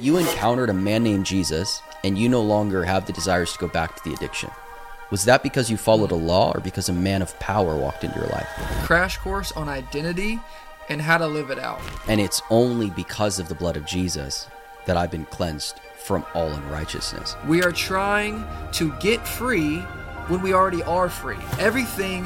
you encountered a man named Jesus and you no longer have the desires to go back to the addiction, was that because you followed a law or because a man of power walked into your life? Crash course on identity and how to live it out. And it's only because of the blood of Jesus that I've been cleansed from all unrighteousness. We are trying to get free when we already are free. Everything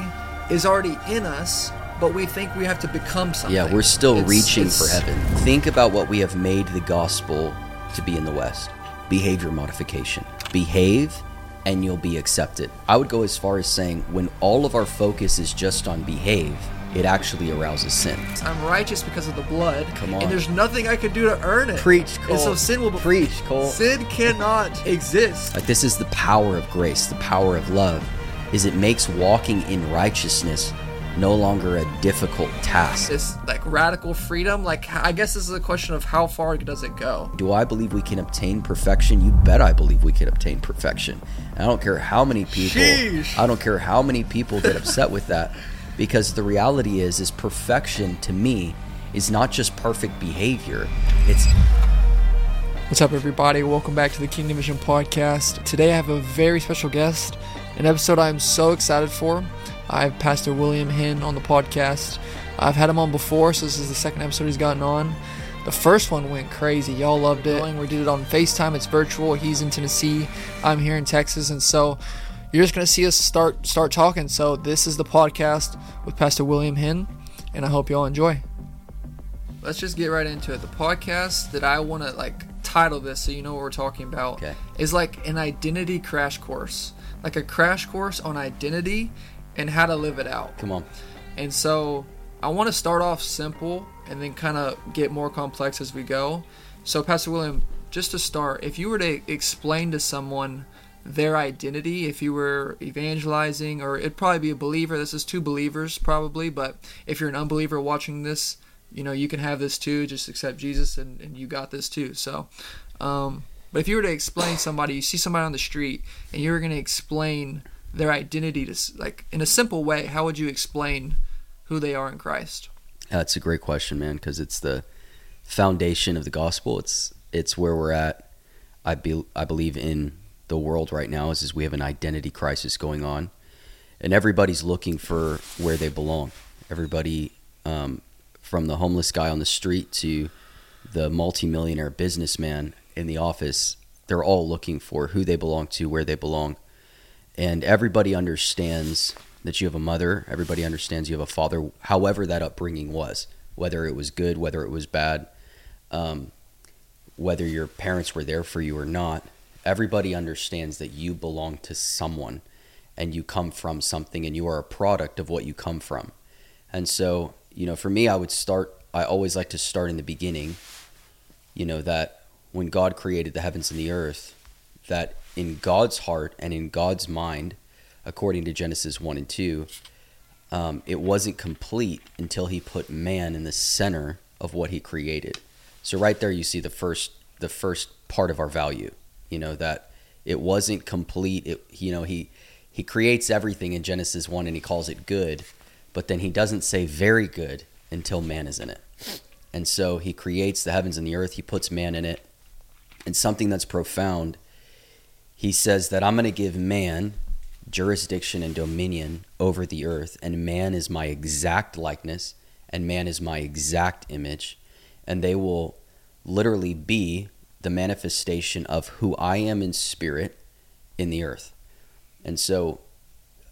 is already in us, but we think we have to become something. Yeah, we're still It's- reaching it's- for heaven. Think about what we have made the gospel to be in the West behavior modification. Behave and you'll be accepted. I would go as far as saying when all of our focus is just on behave, it actually arouses sin. I'm righteous because of the blood. Come on. And there's nothing I can do to earn it. Preach, And so sin will Preach, Cole. Sin cannot exist. Like this is the power of grace, the power of love, is it makes walking in righteousness no longer a difficult task. This like radical freedom. Like I guess this is a question of how far does it go. Do I believe we can obtain perfection? You bet I believe we can obtain perfection. And I don't care how many people Sheesh. I don't care how many people get upset with that because the reality is is perfection to me is not just perfect behavior. It's What's up, everybody? Welcome back to the Kingdom Vision podcast. Today I have a very special guest, an episode I'm so excited for. I have Pastor William Hinn on the podcast. I've had him on before, so this is the second episode he's gotten on. The first one went crazy. Y'all loved it. We did it on FaceTime. It's virtual. He's in Tennessee. I'm here in Texas, and so you're just gonna see us start start talking. So this is the podcast with Pastor William Hinn, and I hope y'all enjoy let's just get right into it. The podcast that I want to like title this so you know what we're talking about Okay. is like an identity crash course, like a crash course on identity and how to live it out. come on. And so I want to start off simple and then kind of get more complex as we go. So Pastor William, just to start, if you were to explain to someone their identity, if you were evangelizing, or it'd probably be a believer. This is two believers probably, but if you're an unbeliever watching this, you know you can have this too. Just accept Jesus, and, and you got this too. So, um, but if you were to explain somebody, you see somebody on the street, and you were going to explain their identity to like in a simple way, how would you explain who they are in Christ? That's a great question, man, because it's the foundation of the gospel. It's it's where we're at. I be, I believe in the world right now is, is we have an identity crisis going on, and everybody's looking for where they belong. Everybody, um, from the homeless guy on the street to the multimillionaire businessman in the office, they're all looking for who they belong to, where they belong, and everybody understands that you have a mother. Everybody understands you have a father. However, that upbringing was, whether it was good, whether it was bad, um, whether your parents were there for you or not. Everybody understands that you belong to someone, and you come from something, and you are a product of what you come from. And so, you know, for me, I would start. I always like to start in the beginning. You know that when God created the heavens and the earth, that in God's heart and in God's mind, according to Genesis 1 and 2, um, it wasn't complete until he put man in the center of what he created. So right there you see the first the first part of our value, you know, that it wasn't complete. It, you know, he he creates everything in Genesis 1 and he calls it good, but then he doesn't say very good until man is in it. And so he creates the heavens and the earth, he puts man in it. And something that's profound, he says that I'm going to give man jurisdiction and dominion over the earth, and man is my exact likeness, and man is my exact image, and they will literally be the manifestation of who I am in spirit in the earth. And so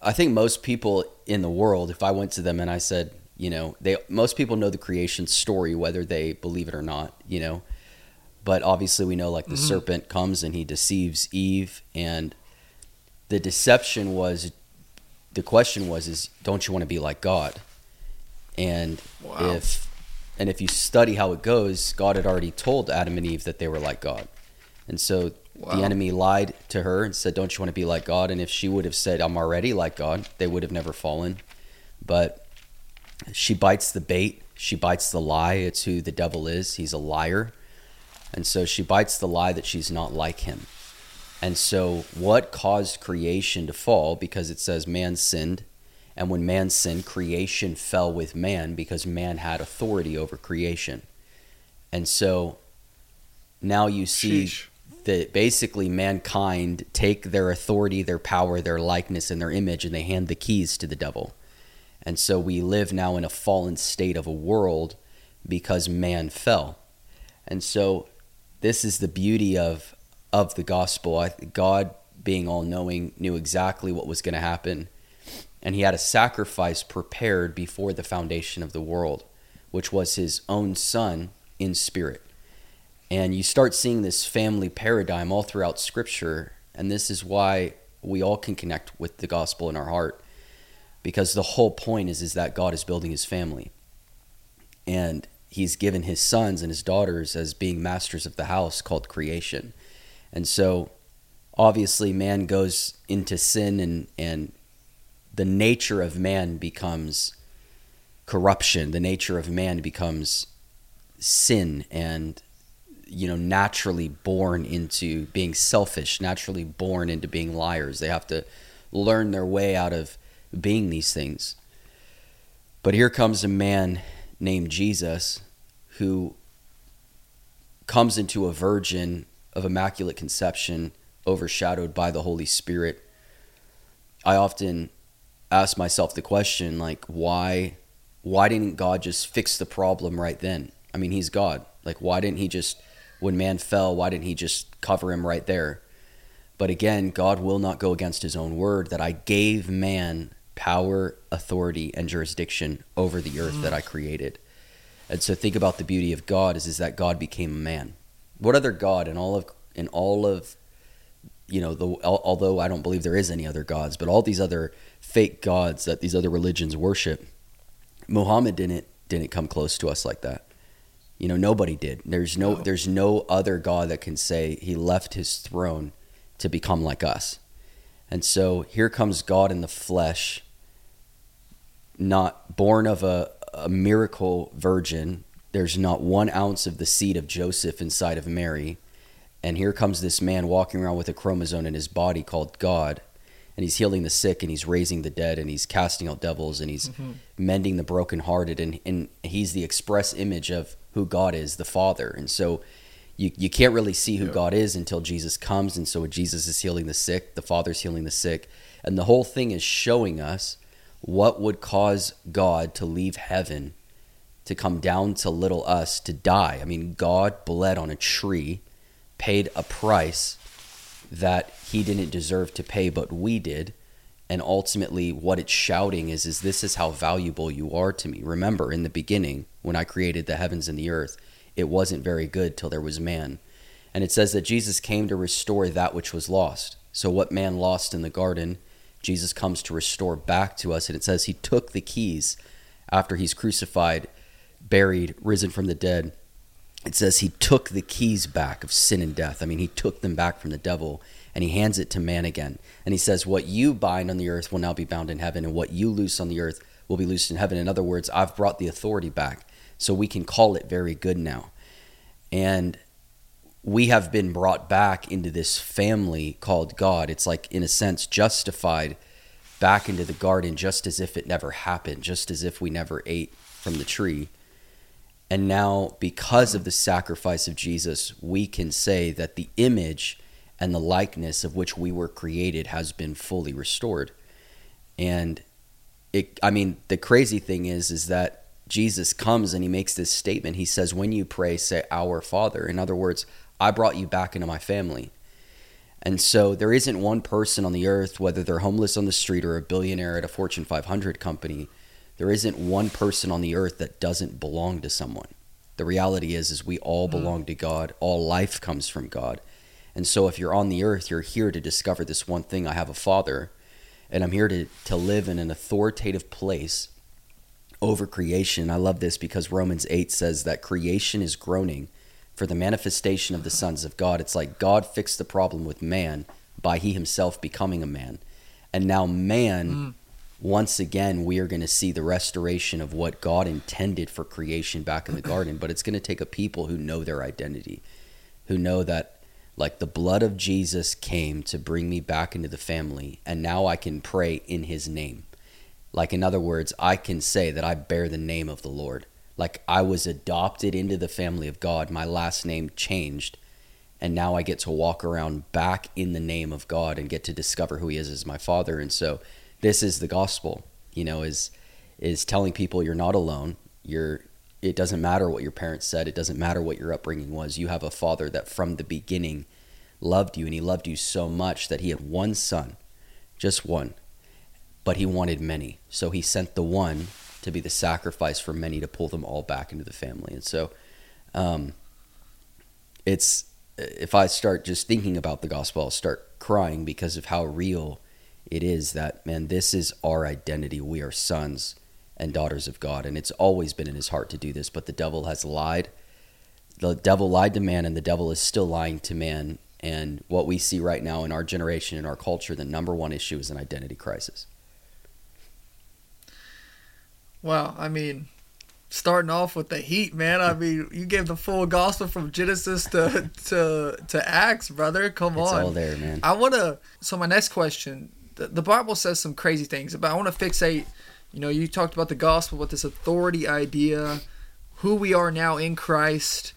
I think most people in the world, if I went to them and I said, you know, they most people know the creation story, whether they believe it or not, you know. But obviously we know like the mm-hmm. serpent comes and he deceives Eve and the deception was the question was is don't you want to be like God? And Wow. if and if you study how it goes, God had already told Adam and Eve that they were like God. And so Wow. the enemy lied to her and said, Don't you want to be like God? And if she would have said, I'm already like God, they would have never fallen. But she bites the bait, she bites the lie. It's who the devil is. He's a liar. And so she bites the lie that she's not like him. And so, what caused creation to fall? Because it says man sinned. And when man sinned, creation fell with man because man had authority over creation. And so, now you see Sheesh. that basically mankind take their authority, their power, their likeness, and their image, and they hand the keys to the devil. And so we live now in a fallen state of a world because man fell. And so this is the beauty of of the gospel. I, God, being all knowing, knew exactly what was going to happen, and He had a sacrifice prepared before the foundation of the world, which was His own Son in spirit. And you start seeing this family paradigm all throughout Scripture, and this is why we all can connect with the gospel in our heart, because the whole point is is that God is building His family, and He's given His sons and His daughters as being masters of the house called creation, and so obviously man goes into sin and and the nature of man becomes corruption. The nature of man becomes sin and you know naturally born into being selfish naturally born into being liars. They have to learn their way out of being these things. But here comes a man named Jesus who comes into a virgin of immaculate conception overshadowed by the Holy Spirit. I often ask myself the question like why why didn't God just fix the problem right then? I mean, he's God. Like why didn't he just when man fell, why didn't he just cover him right there? But again, God will not go against his own word that I gave man power, authority, and jurisdiction over the earth that I created. And so think about the beauty of God is, is that God became a man. What other God in all of in all of you know, the although I don't believe there is any other gods, but all these other fake gods that these other religions worship, Muhammad didn't didn't come close to us like that. You know, nobody did. There's no, No. there's no other god that can say he left his throne to become like us. And so here comes God in the flesh, not born of a, a miracle virgin. There's not one ounce of the seed of Joseph inside of Mary. And here comes this man walking around with a chromosome in his body called God. And he's healing the sick and he's raising the dead and he's casting out devils and he's mm-hmm. mending the brokenhearted. And, and he's the express image of who God is, the Father. And so you, you can't really see who Yeah. God is until Jesus comes. And so when Jesus is healing the sick, the Father's healing the sick. And the whole thing is showing us what would cause God to leave heaven to come down to little us to die. I mean, God bled on a tree, paid a price that he didn't deserve to pay, but we did. And ultimately, what it's shouting is, is this is how valuable you are to me. Remember, in the beginning, when I created the heavens and the earth, it wasn't very good till there was man. And it says that Jesus came to restore that which was lost. So, what man lost in the garden, Jesus comes to restore back to us. And it says he took the keys after he's crucified, buried, risen from the dead. It says he took the keys back of sin and death. I mean, he took them back from the devil and he hands it to man again. And he says, What you bind on the earth will now be bound in heaven, and what you loose on the earth will be loosed in heaven. In other words, I've brought the authority back. So we can call it very good now. And we have been brought back into this family called God. It's like, in a sense, justified back into the garden just as if it never happened, just as if we never ate from the tree. And now, because of the sacrifice of Jesus, we can say that the image and the likeness of which we were created has been fully restored. And it, I mean, the crazy thing is, is that Jesus comes and he makes this statement. He says, When you pray, say, Our Father. In other words, I brought you back into my family. And so there isn't one person on the earth, whether they're homeless on the street or a billionaire at a Fortune 500 company, there isn't one person on the earth that doesn't belong to someone. The reality is is we all hmm. belong to God. All life comes from God. And so if you're on the earth, you're here to discover this one thing. I have a father and I'm here to, to live in an authoritative place over creation. I love this because Romans 8 says that creation is groaning for the manifestation of the sons of God. It's like God fixed the problem with man by he himself becoming a man. And now man mm. once again we are going to see the restoration of what God intended for creation back in the garden, but it's going to take a people who know their identity, who know that like the blood of Jesus came to bring me back into the family and now I can pray in his name. Like in other words, I can say that I bear the name of the Lord. Like I was adopted into the family of God. My last name changed and now I get to walk around back in the name of God and get to discover who He is as my Father. And so, this is the gospel. You know, is is telling people you're not alone. You're. It doesn't matter what your parents said. It doesn't matter what your upbringing was. You have a Father that from the beginning loved you, and He loved you so much that He had one Son, just one, but He wanted many. So He sent the one to be the sacrifice for many to pull them all back into the family. And so, um, it's if I start just thinking about the gospel, I'll start crying because of how real it is that, man, this is our identity. We are sons and daughters of God. And it's always been in his heart to do this, but the devil has lied. The devil lied to man, and the devil is still lying to man. And what we see right now in our generation, in our culture, the number one issue is an identity crisis. Wow. I mean, starting off with the heat, man. I mean, you gave the full gospel from Genesis to to to Acts, brother. Come It's on. all there, man. I want to. So my next question, the, the Bible says some crazy things, but I want to fixate. You know, you talked about the gospel with this authority idea, who we are now in Christ,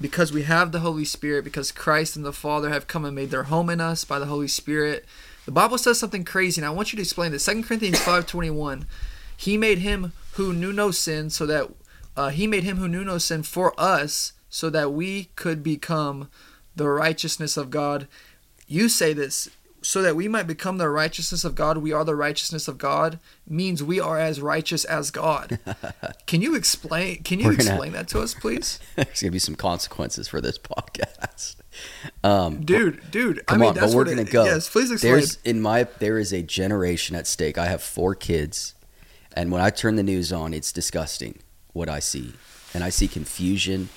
because we have the Holy Spirit, because Christ and the Father have come and made their home in us by the Holy Spirit. The Bible says something crazy, and I want you to explain this. Second Corinthians five twenty one. He made him who knew no sin, so that uh, he made him who knew no sin for us, so that we could become the righteousness of God. You say this so that we might become the righteousness of God. We are the righteousness of God means we are as righteous as God. can you explain? Can you gonna- explain that to us, please, There's gonna be some consequences for this podcast. Um, dude? Dude, Come I mean, on, that's but we're gonna it, go. Yes, please explain. There's in my there is a generation at stake. I have four kids, and when I turn the news on, it's disgusting what I see, and I see confusion.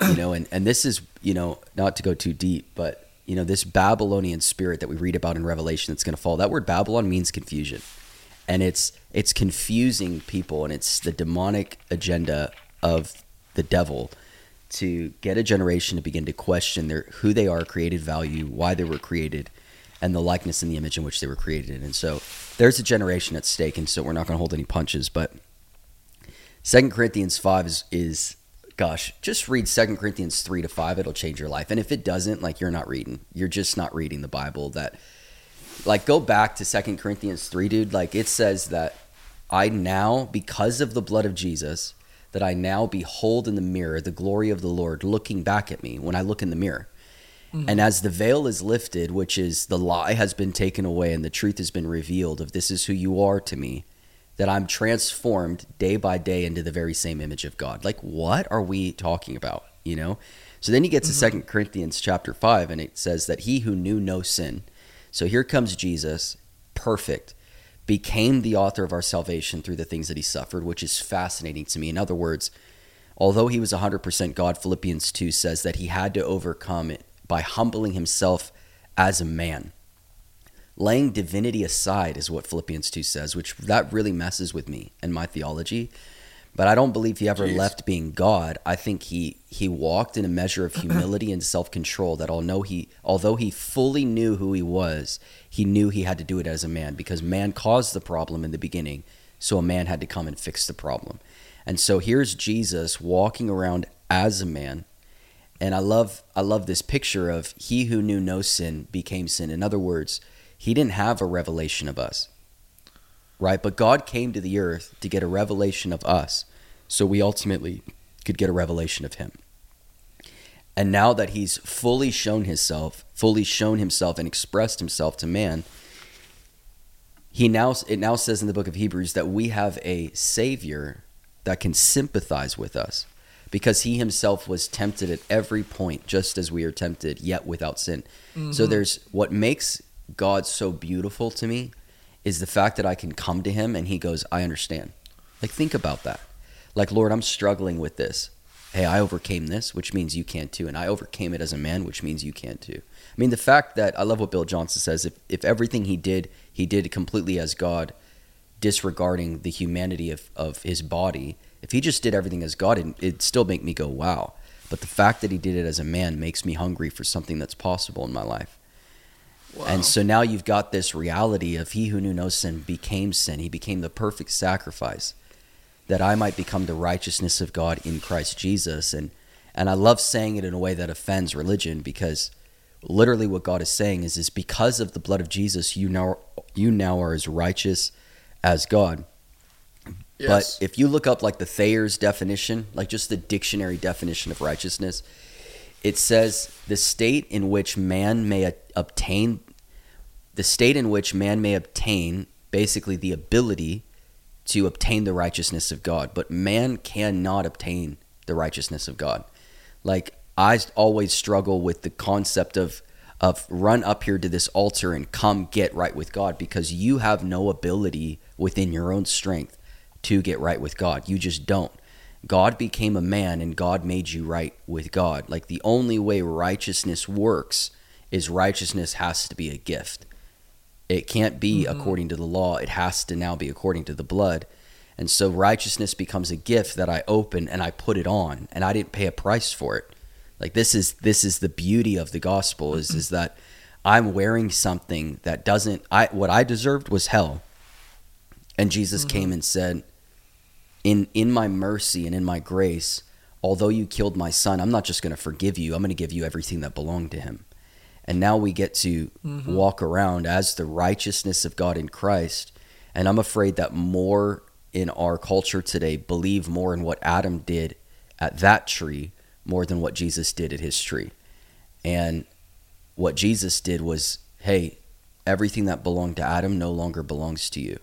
You know, and and this is you know not to go too deep, but you know this Babylonian spirit that we read about in Revelation that's going to fall. That word Babylon means confusion, and it's it's confusing people, and it's the demonic agenda of the devil to get a generation to begin to question their who they are, created value, why they were created, and the likeness and the image in which they were created. And so there's a generation at stake, and so we're not going to hold any punches. But Second Corinthians five is, is gosh, just read Second Corinthians three to five. It'll change your life. And if it doesn't, like you're not reading. You're just not reading the Bible. That like go back to Second Corinthians three, dude. Like it says that I now, because of the blood of Jesus, that I now behold in the mirror the glory of the Lord looking back at me when I look in the mirror. Mm-hmm. And as the veil is lifted, which is the lie has been taken away and the truth has been revealed of this is who you are to me, that I'm transformed day by day into the very same image of God. Like what are we talking about, you know? So then he gets to mm-hmm. Second Corinthians chapter 5 and it says that he who knew no sin. So here comes Jesus, perfect, became the author of our salvation through the things that he suffered, which is fascinating to me. In other words, although he was 100% God, Philippians 2 says that he had to overcome it by humbling himself as a man. Laying divinity aside is what Philippians 2 says, which that really messes with me and my theology. But I don't believe he ever Jeez. left being God. I think he he walked in a measure of humility and self-control that although he although he fully knew who he was, he knew he had to do it as a man because man caused the problem in the beginning, so a man had to come and fix the problem. And so here's Jesus walking around as a man. And I love I love this picture of he who knew no sin became sin. In other words, he didn't have a revelation of us. Right? But God came to the earth to get a revelation of us so we ultimately could get a revelation of him. And now that he's fully shown himself, fully shown himself and expressed himself to man, he now it now says in the book of Hebrews that we have a savior that can sympathize with us because he himself was tempted at every point just as we are tempted yet without sin. So mm-hmm. there's what makes God so beautiful to me is the fact that I can come to him and he goes, "I understand." Like think about that. Like, Lord, I'm struggling with this. Hey, I overcame this, which means you can too. And I overcame it as a man, which means you can too. I mean, the fact that I love what Bill Johnson says if, if everything he did, he did completely as God, disregarding the humanity of, of his body, if he just did everything as God, it, it'd still make me go, wow. But the fact that he did it as a man makes me hungry for something that's possible in my life. Wow. And so now you've got this reality of he who knew no sin became sin. He became the perfect sacrifice that I might become the righteousness of God in Christ Jesus. And And I love saying it in a way that offends religion because literally what God is saying is is because of the blood of Jesus you now you now are as righteous as God. Yes. But if you look up like the Thayer's definition, like just the dictionary definition of righteousness, it says the state in which man may obtain the state in which man may obtain basically the ability to obtain the righteousness of God, but man cannot obtain the righteousness of God. Like I always struggle with the concept of of run up here to this altar and come get right with God because you have no ability within your own strength to get right with God. You just don't. God became a man and God made you right with God. Like the only way righteousness works is righteousness has to be a gift. It can't be Mhm. according to the law. It has to now be according to the blood. And so righteousness becomes a gift that I open and I put it on and I didn't pay a price for it. Like this is this is the beauty of the gospel is is that I'm wearing something that doesn't I what I deserved was hell. And Jesus came and said, "In in my mercy and in my grace, although you killed my son, I'm not just going to forgive you. I'm going to give you everything that belonged to him." And now we get to Mhm. walk around as the righteousness of God in Christ. And I'm afraid that more in our culture today believe more in what Adam did at that tree more than what Jesus did at his tree. And what Jesus did was, hey, everything that belonged to Adam no longer belongs to you.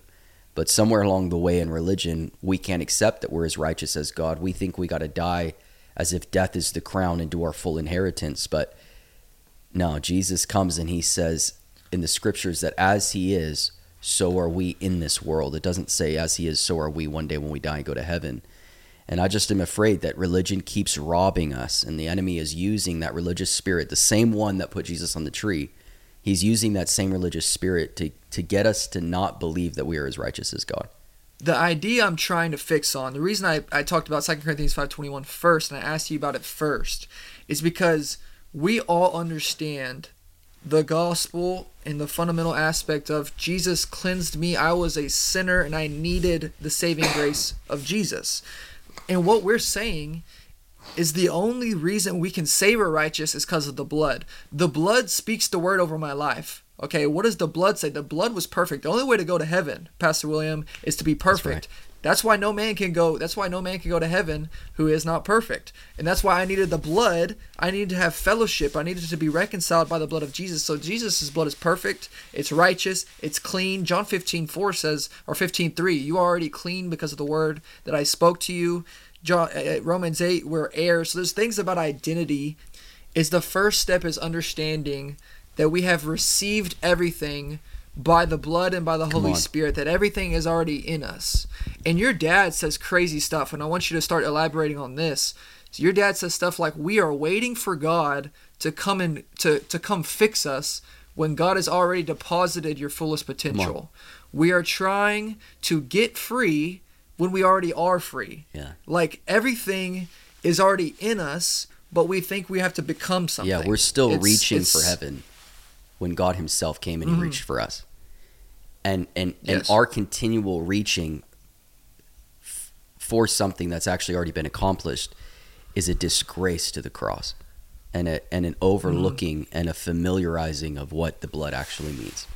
But somewhere along the way in religion, we can't accept that we're as righteous as God. We think we got to die as if death is the crown and do our full inheritance. But no, Jesus comes and he says in the scriptures that as he is, so are we in this world. It doesn't say as he is, so are we one day when we die and go to heaven. And I just am afraid that religion keeps robbing us, and the enemy is using that religious spirit, the same one that put Jesus on the tree. He's using that same religious spirit to, to get us to not believe that we are as righteous as God. the idea I'm trying to fix on, the reason I, I talked about 2 Corinthians 5.21 first, and I asked you about it first, is because we all understand the gospel and the fundamental aspect of Jesus cleansed me. I was a sinner and I needed the saving grace of Jesus. And what we're saying is the only reason we can say we're righteous is because of the blood. The blood speaks the word over my life. Okay, what does the blood say? The blood was perfect. The only way to go to heaven, Pastor William, is to be perfect. That's why no man can go. That's why no man can go to heaven who is not perfect, and that's why I needed the blood. I needed to have fellowship. I needed to be reconciled by the blood of Jesus. So Jesus' blood is perfect. It's righteous. It's clean. John 15 4 says, or 15 3, you are already clean because of the word that I spoke to you. John, uh, Romans 8, we're heirs. So there's things about identity. Is the first step is understanding that we have received everything by the blood and by the Holy. Spirit, that everything is already in us. And your dad says crazy stuff, and I want you to start elaborating on this. So your dad says stuff like, "We are waiting for God to come and to to come fix us when God has already deposited your fullest potential. We are trying to get free when we already are free. Yeah. Like everything is already in us, but we think we have to become something. Yeah, we're still It's- reaching for heaven when God Himself came and He Mhm. reached for us. And and Yes. and our continual reaching f- for something that's actually already been accomplished is a disgrace to the cross, and a, and an overlooking and a familiarizing of what the blood actually means.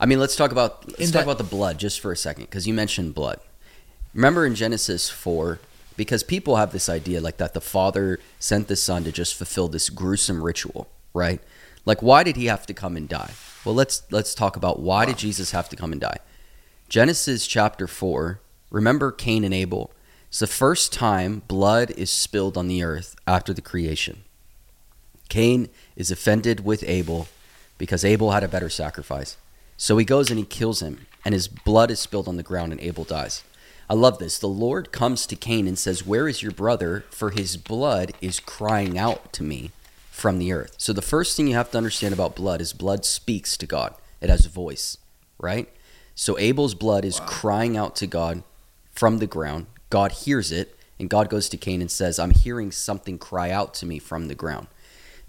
I mean, let's talk about let's In talk that- about the blood just for a second because you mentioned blood. Remember in Genesis 4, because people have this idea like that the Father sent the Son to just fulfill this gruesome ritual, right? Like why did he have to come and die? Well, let's let's talk about why did Jesus have to come and die? Genesis chapter 4, remember Cain and Abel. It's the first time blood is spilled on the earth after the creation. Cain is offended with Abel because Abel had a better sacrifice. So he goes and he kills him, and his blood is spilled on the ground, and Abel dies. I love this. The Lord comes to Cain and says, Where is your brother? For his blood is crying out to me from the earth. So the first thing you have to understand about blood is blood speaks to God, it has a voice, right? So Abel's blood is crying out to God from the ground. God hears it, and God goes to Cain and says, I'm hearing something cry out to me from the ground.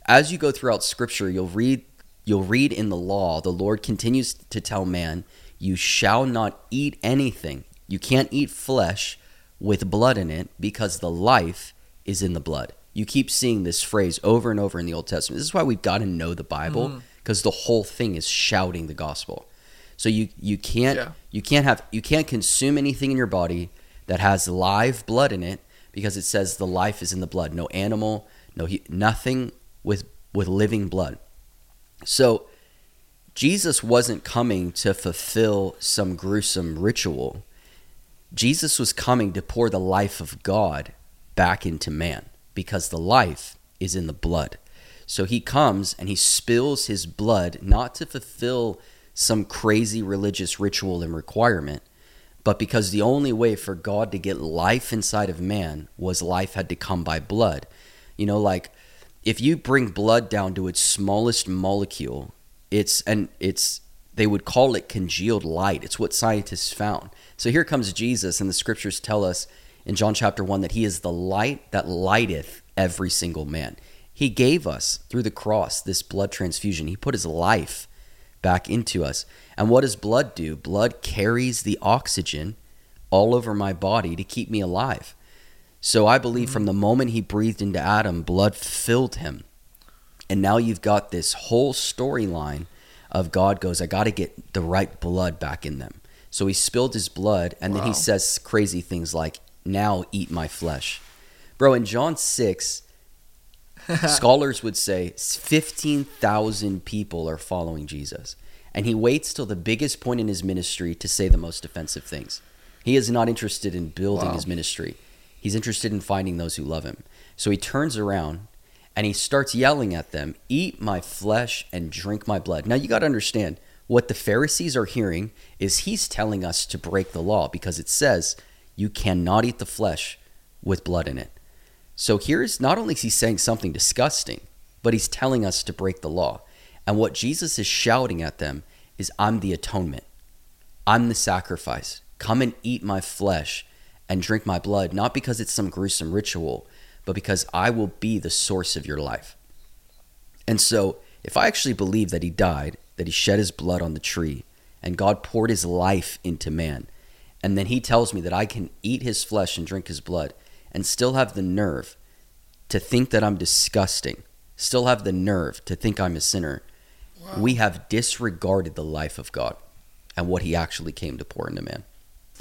As you go throughout scripture, you'll read you'll read in the law, the Lord continues to tell man, you shall not eat anything. You can't eat flesh with blood in it because the life is in the blood. You keep seeing this phrase over and over in the Old Testament. This is why we've got to know the Bible mm. because the whole thing is shouting the gospel. So you you can't Yeah. you can't have you can't consume anything in your body that has live blood in it because it says the life is in the blood. No animal, no nothing with with living blood. So Jesus wasn't coming to fulfill some gruesome ritual. Jesus was coming to pour the life of God back into man because the life is in the blood. So he comes and he spills his blood not to fulfill some crazy religious ritual and requirement, but because the only way for God to get life inside of man was life had to come by blood. You know, like if you bring blood down to its smallest molecule, it's and it's they would call it congealed light. It's what scientists found. So here comes Jesus, and the scriptures tell us in John chapter 1 that he is the light that lighteth every single man. He gave us through the cross this blood transfusion. He put his life back into us. And what does blood do? Blood carries the oxygen all over my body to keep me alive. So I believe from mm-hmm. the moment he breathed into Adam, blood filled him. And now you've got this whole storyline of God goes, I got to get the right blood back in them. So he spilled his blood, and then he says crazy things like, Now eat my flesh. Bro, in John 6, scholars would say 15,000 people are following Jesus. And he waits till the biggest point in his ministry to say the most offensive things. He is not interested in building Wow. his ministry, he's interested in finding those who love him. So he turns around and he starts yelling at them, Eat my flesh and drink my blood. Now you got to understand what the Pharisees are hearing is he's telling us to break the law because it says you cannot eat the flesh with blood in it. So here's not only is he saying something disgusting, but he's telling us to break the law. And what Jesus is shouting at them is, I'm the atonement. I'm the sacrifice. Come and eat my flesh and drink my blood, not because it's some gruesome ritual, but because I will be the source of your life. And so, if I actually believe that he died, that he shed his blood on the tree, and God poured his life into man, and then he tells me that I can eat his flesh and drink his blood and still have the nerve to think that I'm disgusting, still have the nerve to think I'm a sinner, we have disregarded the life of God and what he actually came to pour into man.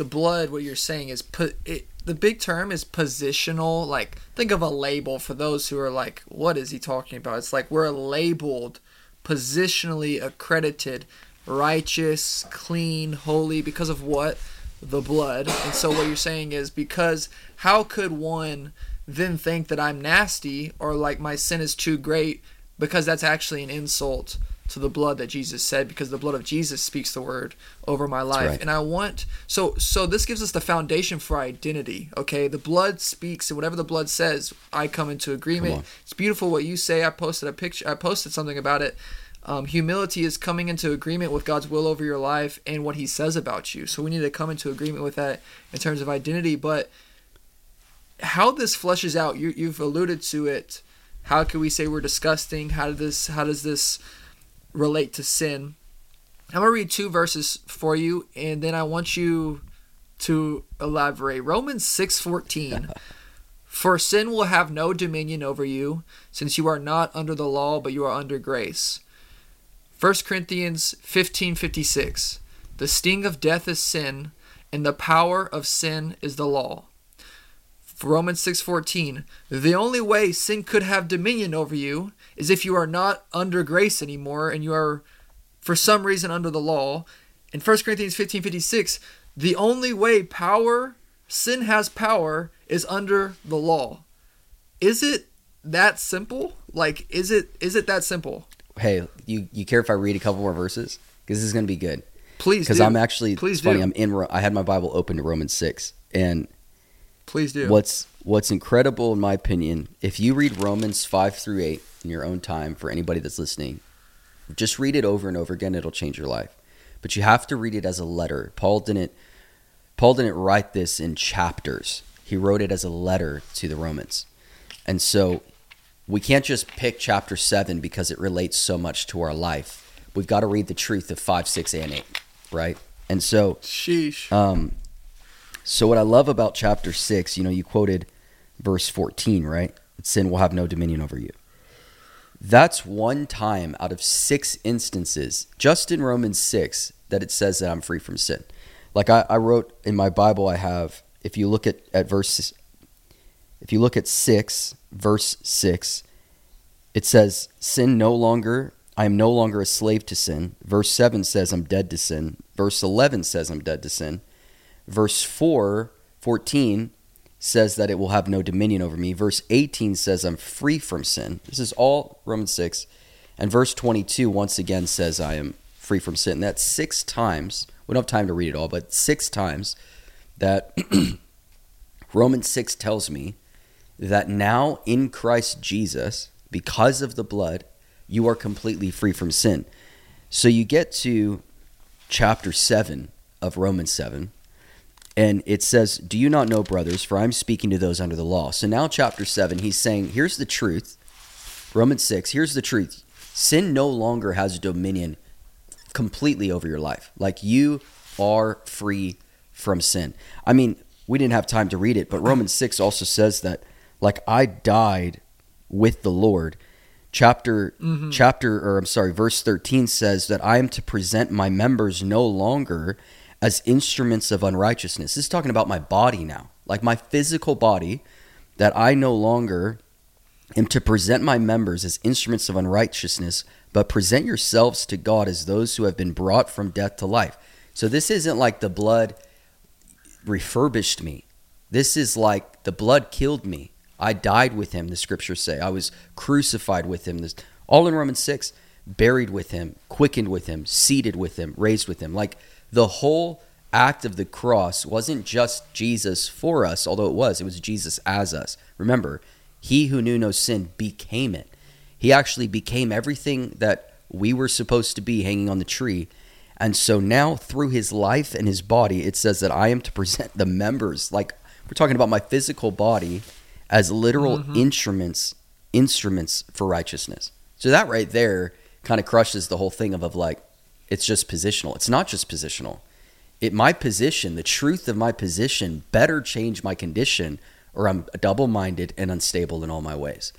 The blood what you're saying is put it the big term is positional like think of a label for those who are like what is he talking about? It's like we're labeled positionally accredited righteous clean holy because of what? The blood. And so what you're saying is because how could one then think that i'm nasty or like my sin is too great because that's actually an insult to the blood that Jesus said because the blood of Jesus speaks the word over my life. right. and I want so so this gives us the foundation for identity okay? The blood speaks and whatever the blood says I come into agreement. On. it's beautiful what you say. I posted a picture I posted something about it. Um, humility is coming into agreement with God's will over your life and what he says about you. So we need to come into agreement with that in terms of identity. But how this fleshes out you, you've alluded to it. How can we say we're disgusting? How does this how does this relate to sin. I'm going to read two verses for you and then i want you to elaborate. Romans 6:14 for sin will have no dominion over you since you are not under the law but you are under grace. 1 corinthians 15:56 the sting of death is sin and the power of sin is the law Romans 6:14 The only way sin could have dominion over you is if you are not under grace anymore and you are for some reason under the law. In 1 Corinthians 15:56 the only way power sin has power is under the law. Is it that simple? Like is it is it that simple? Hey, you, you care if I read a couple more verses? Because this is going to be good. Please Because. I'm actually, Please funny, do. I'm in, I had my Bible open to Romans 6. And Please do. What's what's incredible in my opinion, if you read Romans 5 through 8 in your own time for anybody that's listening, just read it over and over again, it'll change your life. But you have to read it as a letter. Paul didn't Paul didn't write this in chapters. He wrote it as a letter to the Romans. And so we can't just pick chapter 7 because it relates so much to our life. We've got to read the truth of 5, 6 and 8, right? And so Sheesh. um, so what I love about chapter six, you know, you quoted verse 14, right? Sin will have no dominion over you. That's one time out of six instances, just in Romans 6, that it says that I'm free from sin. Like I, I wrote in my Bible, I have, if you look at, at verse, if you look at 6, verse 6, it says, Sin no longer, I am no longer a slave to sin. Verse 7 says, I'm dead to sin. Verse 11 says, I'm dead to sin. Verse 4, 14 says that it will have no dominion over me. Verse 18 says I'm free from sin. This is all Romans 6. And verse 22 once again says I am free from sin. That's six times. We don't have time to read it all, but six times that Romans 6 tells me that now in Christ Jesus, because of the blood, you are completely free from sin. So you get to chapter 7 of Romans 7 and it says, Do you not know, brothers, for I'm speaking to those under the law. So now, chapter 7, he's saying, Here's the truth. Romans 6, here's the truth. Sin no longer has dominion completely over your life. Like you are free from sin. I mean, we didn't have time to read it, but Romans 6 also says that, like, I died with the Lord. Chapter, mm-hmm. chapter, or I'm sorry, verse 13 says that I am to present my members no longer as instruments of unrighteousness. This is talking about my body now, like my physical body, that I no longer am to present my members as instruments of unrighteousness, but present yourselves to God as those who have been brought from death to life. So this isn't like the blood refurbished me. This is like the blood killed me. I died with him, the scriptures say. I was crucified with him. This all in Romans 6, buried with him, quickened with him, seated with him, raised with him. Like the whole act of the cross wasn't just Jesus for us, although it was, it was Jesus as us. Remember, he who knew no sin became it. He actually became everything that we were supposed to be hanging on the tree. And so now, through his life and his body, it says that I am to present the members, like we're talking about my physical body, as literal mm-hmm. instruments, instruments for righteousness. So that right there kind of crushes the whole thing of, of like, it's just positional. It's not just positional. It my position, the truth of my position better change my condition or I'm double-minded and unstable in all my ways.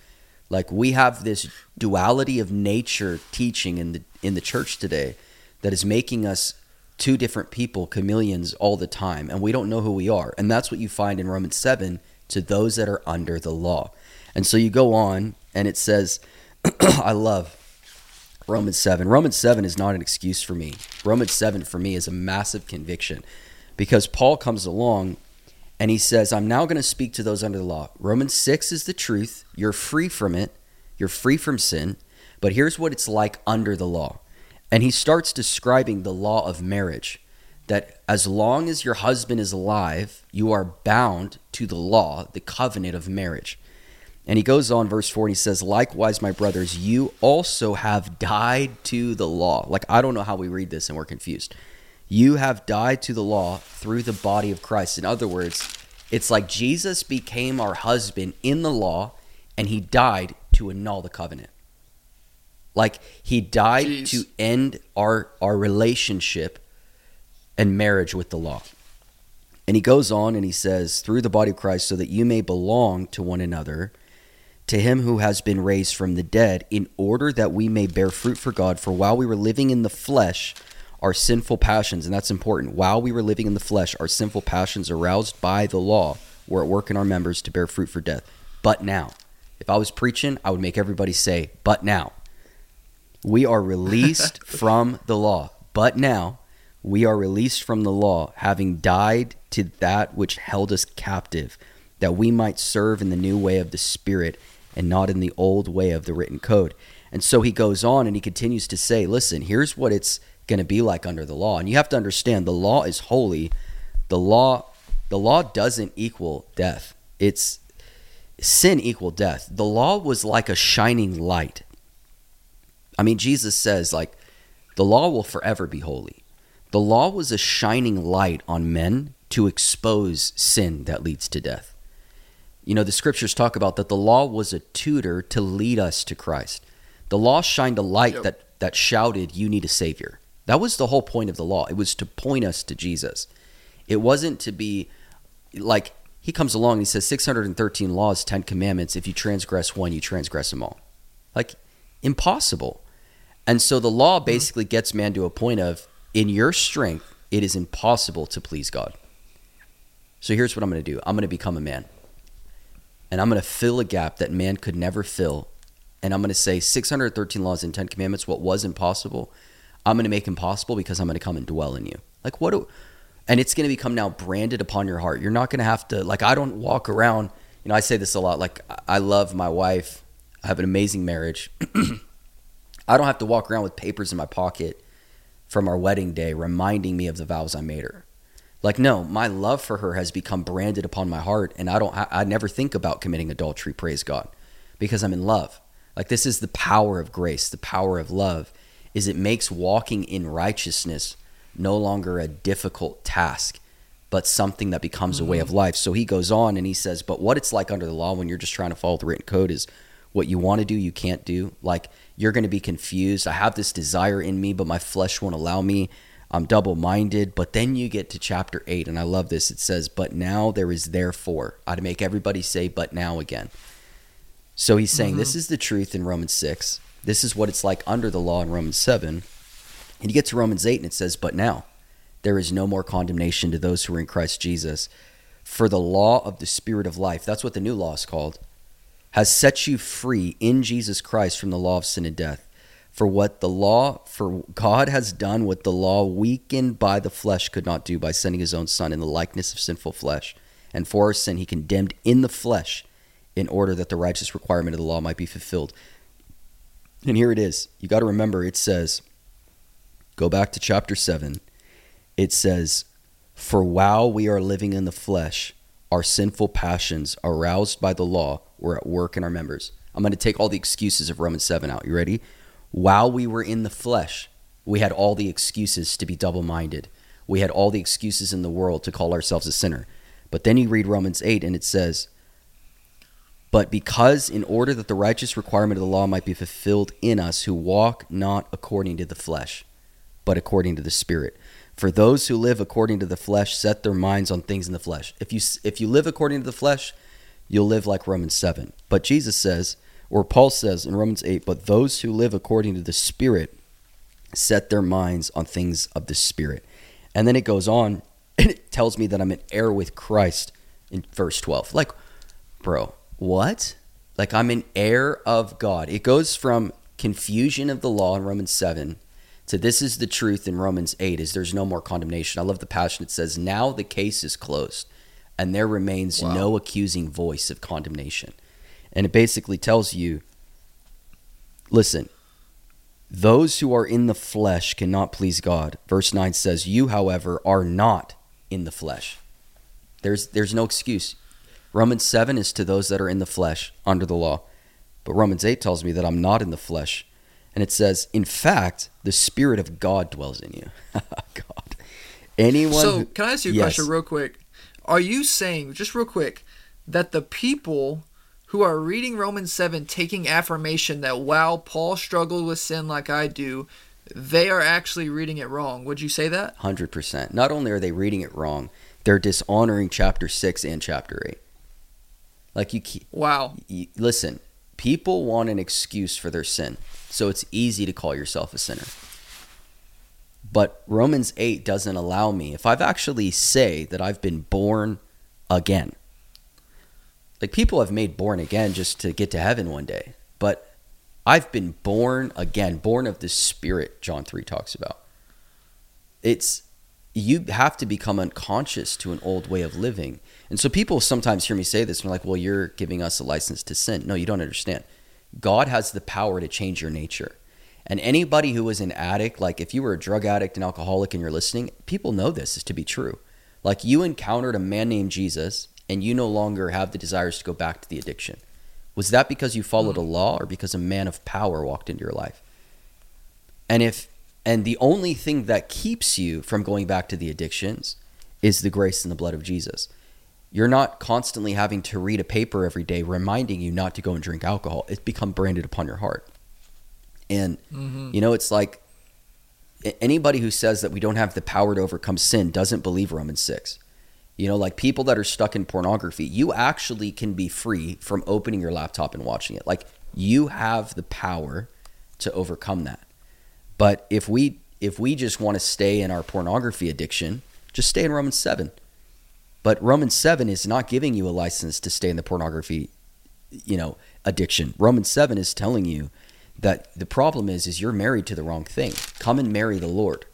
Like we have this duality of nature teaching in the in the church today that is making us two different people, chameleons all the time, and we don't know who we are. And that's what you find in Romans 7 to those that are under the law. And so you go on and it says I love Romans 7. Romans 7 is not an excuse for me. Romans 7 for me is a massive conviction because Paul comes along and he says, I'm now going to speak to those under the law. Romans 6 is the truth. You're free from it, you're free from sin. But here's what it's like under the law. And he starts describing the law of marriage that as long as your husband is alive, you are bound to the law, the covenant of marriage. And he goes on, verse 4, and he says, Likewise, my brothers, you also have died to the law. Like, I don't know how we read this and we're confused. You have died to the law through the body of Christ. In other words, it's like Jesus became our husband in the law and he died to annul the covenant. Like, he died Jeez. to end our, our relationship and marriage with the law. And he goes on and he says, Through the body of Christ, so that you may belong to one another to him who has been raised from the dead, in order that we may bear fruit for God. For while we were living in the flesh, our sinful passions, and that's important, while we were living in the flesh, our sinful passions aroused by the law were at work in our members to bear fruit for death. But now, if I was preaching, I would make everybody say, But now. We are released from the law. But now, we are released from the law, having died to that which held us captive, that we might serve in the new way of the Spirit and not in the old way of the written code. And so he goes on and he continues to say, listen, here's what it's going to be like under the law. And you have to understand the law is holy. The law the law doesn't equal death. It's sin equal death. The law was like a shining light. I mean Jesus says like the law will forever be holy. The law was a shining light on men to expose sin that leads to death. You know, the scriptures talk about that the law was a tutor to lead us to Christ. The law shined a light yep. that, that shouted, You need a Savior. That was the whole point of the law. It was to point us to Jesus. It wasn't to be like he comes along and he says 613 laws, 10 commandments. If you transgress one, you transgress them all. Like, impossible. And so the law mm-hmm. basically gets man to a point of, in your strength, it is impossible to please God. So here's what I'm going to do I'm going to become a man. And I'm going to fill a gap that man could never fill. And I'm going to say 613 laws and 10 commandments, what was impossible, I'm going to make impossible because I'm going to come and dwell in you. Like, what do, and it's going to become now branded upon your heart. You're not going to have to, like, I don't walk around, you know, I say this a lot, like, I love my wife, I have an amazing marriage. I don't have to walk around with papers in my pocket from our wedding day reminding me of the vows I made her. Like, no, my love for her has become branded upon my heart, and I don't, I never think about committing adultery, praise God, because I'm in love. Like, this is the power of grace, the power of love, is it makes walking in righteousness no longer a difficult task, but something that becomes mm-hmm. a way of mm-hmm. life. So he goes on and he says, but what it's like under the law when you're just trying to follow the written code is what you want to do, you can't do. Like, you're going to be confused. I have this desire in me, but my flesh won't allow me. I'm double minded. But then you get to chapter 8, and I love this. It says, But now there is therefore. I'd make everybody say, But now again. So he's saying, mm-hmm. This is the truth in Romans 6. This is what it's like under the law in Romans 7. And you get to Romans 8, and it says, But now there is no more condemnation to those who are in Christ Jesus. For the law of the Spirit of life, that's what the new law is called, has set you free in Jesus Christ from the law of sin and death. For what the law, for God has done what the law weakened by the flesh could not do by sending his own Son in the likeness of sinful flesh. And for our sin, he condemned in the flesh in order that the righteous requirement of the law might be fulfilled. And here it is. You got to remember it says, go back to chapter 7. It says, For while we are living in the flesh, our sinful passions, aroused by the law, were at work in our members. I'm going to take all the excuses of Romans 7 out. You ready? While we were in the flesh, we had all the excuses to be double minded. We had all the excuses in the world to call ourselves a sinner. But then you read Romans 8 and it says, But because in order that the righteous requirement of the law might be fulfilled in us who walk not according to the flesh, but according to the Spirit. For those who live according to the flesh set their minds on things in the flesh. If you if you live according to the flesh, you'll live like Romans 7. But Jesus says, or Paul says in Romans 8, but those who live according to the Spirit set their minds on things of the Spirit. And then it goes on and it tells me that I'm an heir with Christ in verse 12. Like, bro, what? Like, I'm an heir of God. It goes from confusion of the law in Romans 7 to this is the truth in Romans 8 is there's no more condemnation. I love the passion. It says, now the case is closed and there remains wow. no accusing voice of condemnation. And it basically tells you listen, those who are in the flesh cannot please God. Verse 9 says, You, however, are not in the flesh. There's, there's no excuse. Romans 7 is to those that are in the flesh under the law. But Romans 8 tells me that I'm not in the flesh. And it says, in fact, the Spirit of God dwells in you. Oh, God. Anyone. So, who, can I ask you a yes. question real quick? Are you saying, just real quick, that the people who are reading Romans 7 taking affirmation that while Paul struggled with sin like I do, they are actually reading it wrong. Would you say that? 100%. Not only are they reading it wrong, they're dishonoring chapter 6 and chapter 8. Like you keep. Wow. You, listen, people want an excuse for their sin. So it's easy to call yourself a sinner. But Romans 8 doesn't allow me if I've actually say that I've been born again like people have made born again just to get to heaven one day. But I've been born again, born of the Spirit, John 3 talks about. It's you have to become unconscious to an old way of living. And so people sometimes hear me say this and they're like, well, you're giving us a license to sin. No, you don't understand. God has the power to change your nature. And anybody who is an addict, like if you were a drug addict and alcoholic and you're listening, people know this is to be true. Like you encountered a man named Jesus and you no longer have the desires to go back to the addiction? Was that because you followed a law or because a man of power walked into your life? And if and the only thing that keeps you from going back to the addictions is the grace and the blood of Jesus. You're not constantly having to read a paper every day reminding you not to go and drink alcohol. It's become branded upon your heart. And mm-hmm. you know, it's like anybody who says that we don't have the power to overcome sin doesn't believe Romans 6 You know, like people that are stuck in pornography, you actually can be free from opening your laptop and watching it. Like you have the power to overcome that. But if we if we just want to stay in our pornography addiction, just stay in Romans 7. But Romans 7 is not giving you a license to stay in the pornography, you know, addiction. Romans 7 is telling you that the problem is is you're married to the wrong thing. Come and marry the Lord.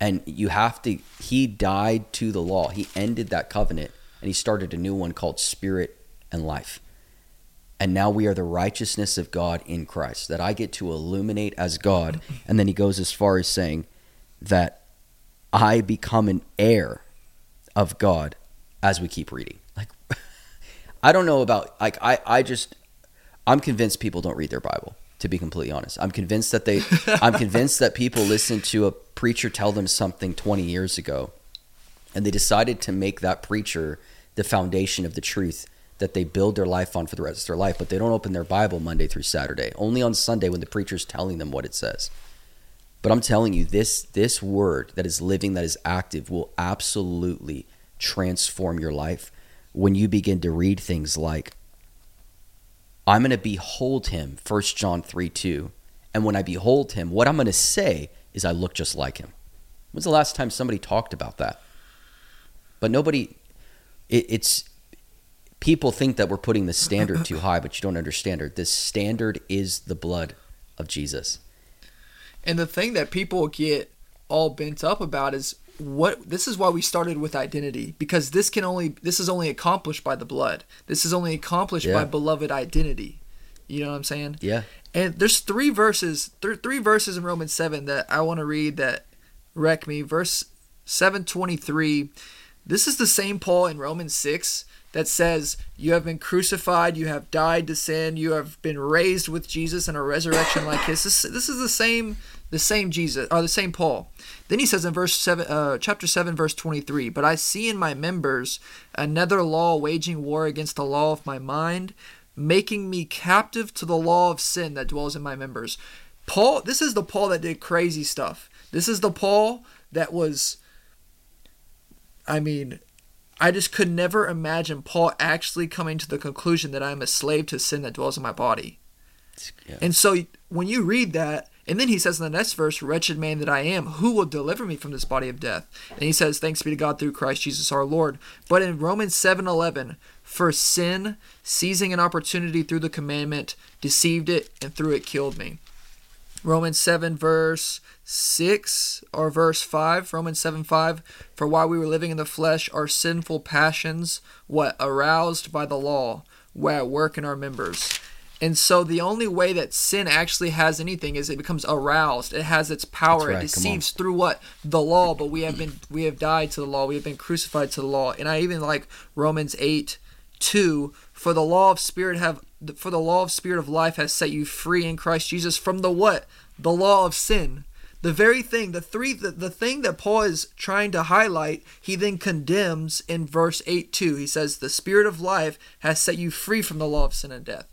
And you have to he died to the law. He ended that covenant and he started a new one called spirit and life. And now we are the righteousness of God in Christ that I get to illuminate as God. And then he goes as far as saying that I become an heir of God as we keep reading. Like I don't know about like I I just I'm convinced people don't read their Bible to be completely honest. I'm convinced that they I'm convinced that people listen to a preacher tell them something 20 years ago and they decided to make that preacher the foundation of the truth that they build their life on for the rest of their life, but they don't open their Bible Monday through Saturday. Only on Sunday when the preacher's telling them what it says. But I'm telling you, this this word that is living, that is active, will absolutely transform your life when you begin to read things like I'm going to behold him, 1 John 3 2. And when I behold him, what I'm going to say is I look just like him. When's the last time somebody talked about that? But nobody, it, it's, people think that we're putting the standard too high, but you don't understand it. This standard is the blood of Jesus. And the thing that people get all bent up about is what this is why we started with identity because this can only this is only accomplished by the blood. This is only accomplished Yeah. by beloved identity. You know what I'm saying? Yeah. And there's three verses, th- three verses in Romans 7 that I want to read that wreck me. Verse 723. This is the same Paul in Romans 6 that says, You have been crucified, you have died to sin, you have been raised with Jesus in a resurrection like his. This, this is the same the same Jesus or the same Paul. Then he says in verse 7 uh, chapter 7 verse 23, "But I see in my members another law waging war against the law of my mind, making me captive to the law of sin that dwells in my members." Paul, this is the Paul that did crazy stuff. This is the Paul that was I mean, I just could never imagine Paul actually coming to the conclusion that I'm a slave to sin that dwells in my body. Yeah. And so when you read that, and then he says in the next verse, Wretched man that I am, who will deliver me from this body of death? And he says, Thanks be to God through Christ Jesus our Lord. But in Romans 7 11, for sin, seizing an opportunity through the commandment, deceived it, and through it killed me. Romans 7, verse 6 or verse 5. Romans 7, 5. For while we were living in the flesh, our sinful passions, what? Aroused by the law, were at work in our members. And so the only way that sin actually has anything is it becomes aroused. It has its power. Right, It deceives through what? The law. But we have been we have died to the law. We have been crucified to the law. And I even like Romans 8, 2. For the law of spirit have for the law of spirit of life has set you free in Christ Jesus from the what? The law of sin. The very thing, the three the, the thing that Paul is trying to highlight, he then condemns in verse 8 2. He says, The spirit of life has set you free from the law of sin and death.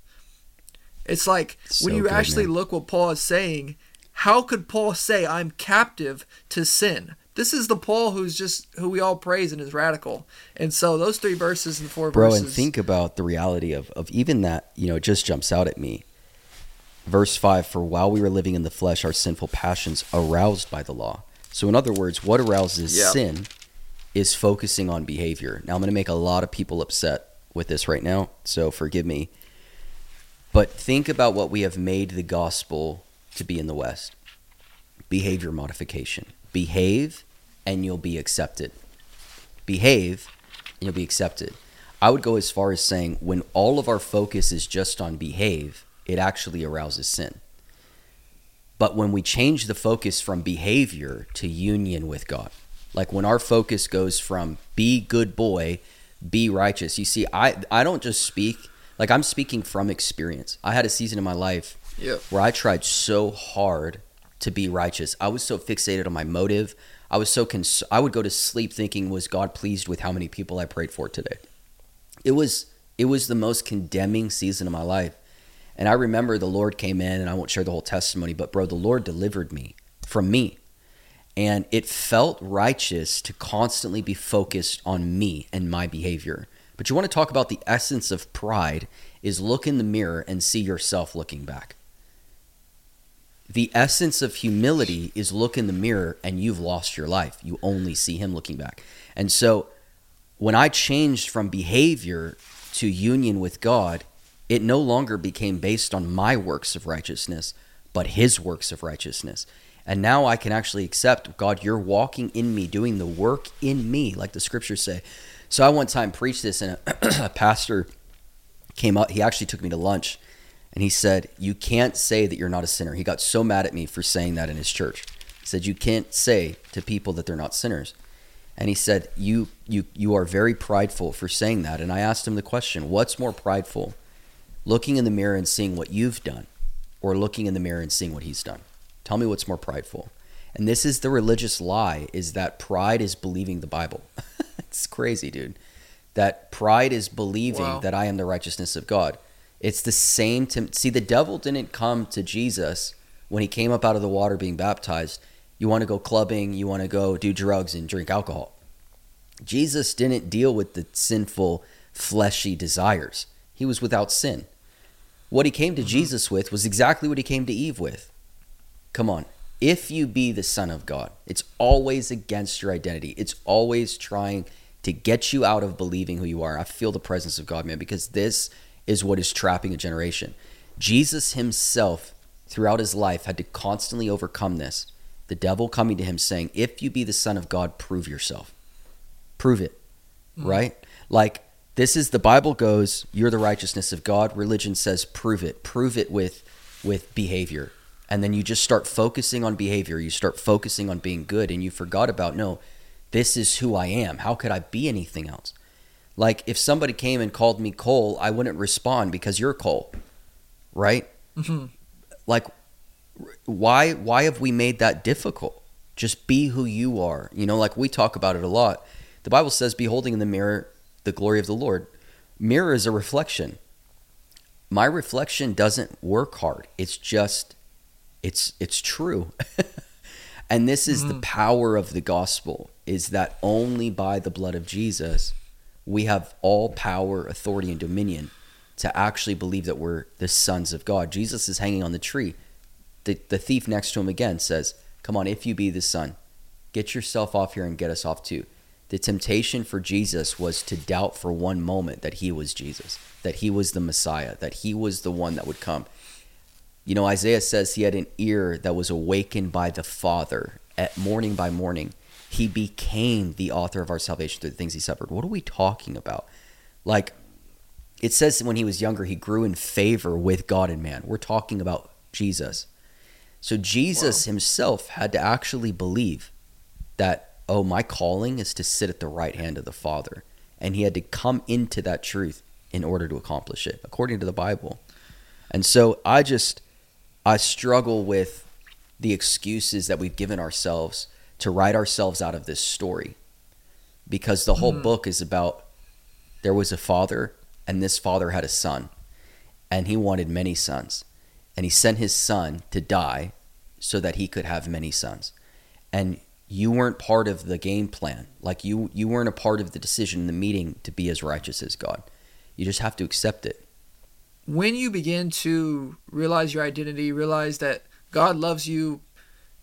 It's like when you good, actually man. look what Paul is saying, how could Paul say, I'm captive to sin? This is the Paul who's just who we all praise and is radical. And so those three verses and four Bro, verses. Bro, and think about the reality of, of even that, you know, it just jumps out at me. Verse 5 For while we were living in the flesh, our sinful passions aroused by the law. So, in other words, what arouses Yeah. sin is focusing on behavior. Now, I'm going to make a lot of people upset with this right now, so forgive me. But think about what we have made the gospel to be in the West behavior modification. Behave, and you'll be accepted. Behave, and you'll be accepted. I would go as far as saying when all of our focus is just on behave, it actually arouses sin. But when we change the focus from behavior to union with God, like when our focus goes from be good boy, be righteous. You see, I I don't just speak like I'm speaking from experience. I had a season in my life Yep. where I tried so hard to be righteous. I was so fixated on my motive. I was so cons- I would go to sleep thinking was God pleased with how many people I prayed for today. It was it was the most condemning season of my life. And I remember the Lord came in and I won't share the whole testimony, but bro, the Lord delivered me from me. And it felt righteous to constantly be focused on me and my behavior. But you want to talk about the essence of pride is look in the mirror and see yourself looking back. The essence of humility is look in the mirror and you've lost your life. You only see him looking back. And so when I changed from behavior to union with God, it no longer became based on my works of righteousness, but his works of righteousness. And now I can actually accept, God, you're walking in me, doing the work in me, like the scriptures say. So I one time preached this, and a, a pastor came up. He actually took me to lunch, and he said, You can't say that you're not a sinner. He got so mad at me for saying that in his church. He said, You can't say to people that they're not sinners. And he said, You you you are very prideful for saying that. And I asked him the question, What's more prideful? Looking in the mirror and seeing what you've done, or looking in the mirror and seeing what he's done? Tell me what's more prideful. And this is the religious lie is that pride is believing the Bible. it's crazy, dude. That pride is believing wow. that I am the righteousness of God. It's the same to see the devil didn't come to Jesus when he came up out of the water being baptized. You want to go clubbing, you want to go do drugs and drink alcohol. Jesus didn't deal with the sinful fleshy desires. He was without sin. What he came to mm-hmm. Jesus with was exactly what he came to Eve with Come on. If you be the Son of God, it's always against your identity. It's always trying to get you out of believing who you are. I feel the presence of God, man, because this is what is trapping a generation. Jesus himself, throughout his life, had to constantly overcome this. The devil coming to him saying, If you be the Son of God, prove yourself. Prove it. Mm-hmm. Right? Like, this is the Bible goes, You're the righteousness of God. Religion says, Prove it. Prove it with, with behavior and then you just start focusing on behavior you start focusing on being good and you forgot about no this is who i am how could i be anything else like if somebody came and called me cole i wouldn't respond because you're cole right mm-hmm. like why why have we made that difficult just be who you are you know like we talk about it a lot the bible says beholding in the mirror the glory of the lord mirror is a reflection my reflection doesn't work hard it's just it's it's true. and this is mm-hmm. the power of the gospel is that only by the blood of Jesus we have all power, authority and dominion to actually believe that we're the sons of God. Jesus is hanging on the tree. The the thief next to him again says, "Come on, if you be the son, get yourself off here and get us off too." The temptation for Jesus was to doubt for one moment that he was Jesus, that he was the Messiah, that he was the one that would come. You know, Isaiah says he had an ear that was awakened by the Father at morning by morning. He became the author of our salvation through the things he suffered. What are we talking about? Like, it says when he was younger, he grew in favor with God and man. We're talking about Jesus. So Jesus wow. himself had to actually believe that, oh, my calling is to sit at the right hand of the Father. And he had to come into that truth in order to accomplish it, according to the Bible. And so I just I struggle with the excuses that we've given ourselves to write ourselves out of this story. Because the whole mm. book is about there was a father and this father had a son and he wanted many sons. And he sent his son to die so that he could have many sons. And you weren't part of the game plan. Like you you weren't a part of the decision in the meeting to be as righteous as god. You just have to accept it. When you begin to realize your identity, realize that God loves you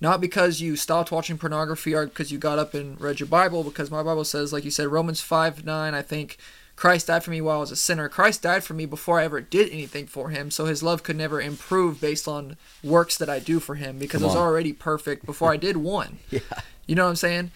not because you stopped watching pornography or because you got up and read your Bible, because my Bible says, like you said, Romans 5 9, I think, Christ died for me while I was a sinner. Christ died for me before I ever did anything for him, so his love could never improve based on works that I do for him because it was already perfect before I did one. yeah. You know what I'm saying?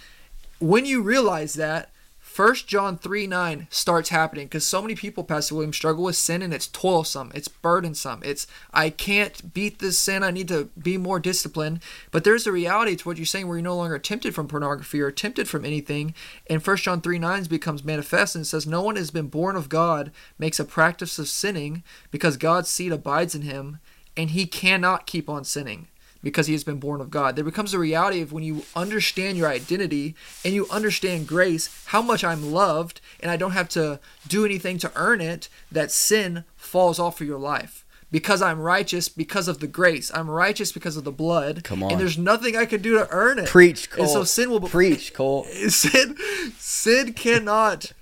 When you realize that, First John 3 9 starts happening because so many people, Pastor William, struggle with sin and it's toilsome, it's burdensome. It's, I can't beat this sin, I need to be more disciplined. But there's a reality to what you're saying where you're no longer tempted from pornography or tempted from anything. And First John 3 9 becomes manifest and says, No one has been born of God makes a practice of sinning because God's seed abides in him and he cannot keep on sinning because he has been born of God. There becomes a reality of when you understand your identity and you understand grace, how much I'm loved, and I don't have to do anything to earn it, that sin falls off of your life. because I'm righteous because of the grace. I'm righteous because of the blood. Come on. And there's nothing I can do to earn it. Preach, Cole. And so sin will Preach, Cole. sin sin cannot